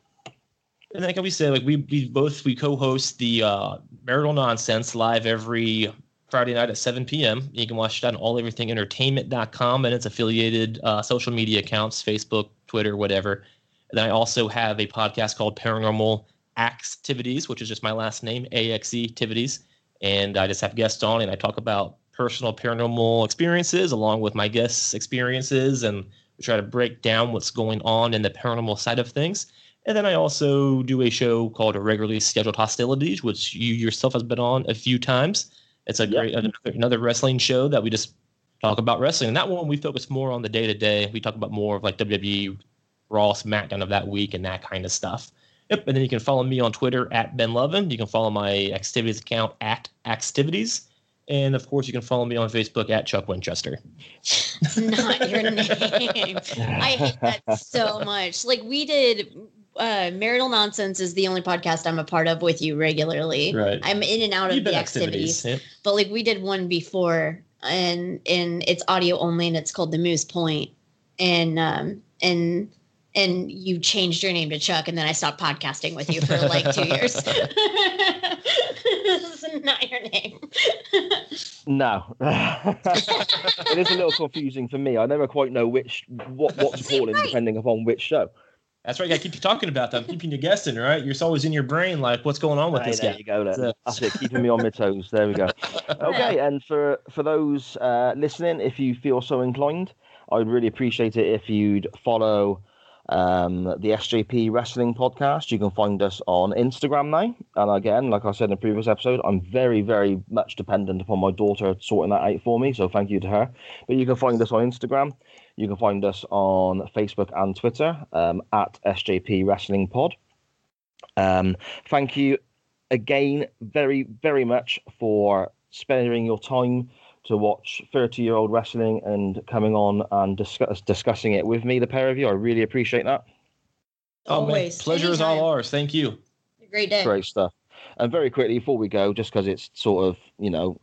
And like we said, like we we both we co-host the uh, Marital Nonsense live every Friday night at 7 p.m. You can watch that on alleverythingentertainment.com and its affiliated uh, social media accounts, Facebook, Twitter, whatever. And then I also have a podcast called Paranormal Activities, which is just my last name, AXE Activities. And I just have guests on and I talk about personal paranormal experiences along with my guests' experiences and We try to break down what's going on in the paranormal side of things. And then I also do a show called Regularly Scheduled Hostilities, which you yourself has been on a few times. It's a Yep. great another, another wrestling show that we just talk about wrestling. And that one we focus more on the day to day. We talk about more of like WWE, Raw, SmackDown of that week, and that kind of stuff. Yep. And then you can follow me on Twitter at Ben Lovin. You can follow my activities account at Activities. And of course, you can follow me on Facebook at Chuck Winchester. It's <laughs> not your <laughs> name. I hate that so much. Like we did uh Marital Nonsense is the only podcast I'm a part of with you regularly. Right. I'm in and out of You've the been activities. Yep. But like we did one before and and it's audio only and it's called the Moose Point. And um and and you changed your name to Chuck and then I stopped podcasting with you for like two <laughs> years. <laughs> this is not your name. No, <laughs> it is a little confusing for me. I never quite know which what what to call it Right. depending upon which show. That's right. I keep you talking about that. I'm keeping you guessing, right? You're always in your brain, like, what's going on with Hey, this there guy? you go. Then. That's it, keeping me on my toes. There we go. <laughs> Okay, and for for those uh, listening, if you feel so inclined, I'd really appreciate it if you'd follow um, the SJP Wrestling Podcast. You can find us on Instagram now, and again, like I said in the previous episode, I'm very, very much dependent upon my daughter sorting that out for me. So thank you to her. But you can find us on Instagram. You can find us on Facebook and Twitter um, at SJP Wrestling Pod. Um, thank you again very, very much for sparing your time to watch 30 year old wrestling and coming on and discuss, discussing it with me, the pair of you. I really appreciate that. Oh, man. Always. Pleasure is all ours. Thank you. Great day. Great stuff. And very quickly, before we go, just because it's sort of, you know,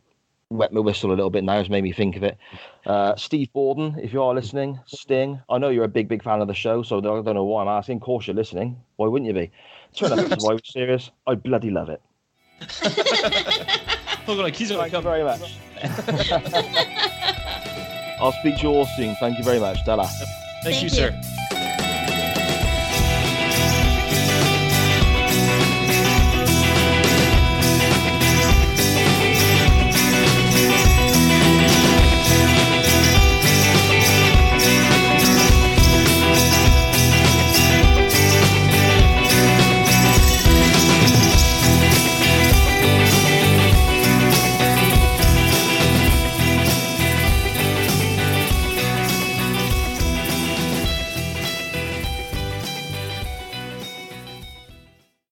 wet my whistle a little bit now, has made me think of it. Uh, Steve Borden, if you are listening, Sting, I know you're a big, big fan of the show, so I don't know why I'm asking. Of course, you're listening. Why wouldn't you be? Turn up to Survivor Series. I bloody love it. <laughs> Look like he's gonna Thank you very much. <laughs> I'll speak to you all soon. Thank you very much. Della. Thank, Thank you, you. sir.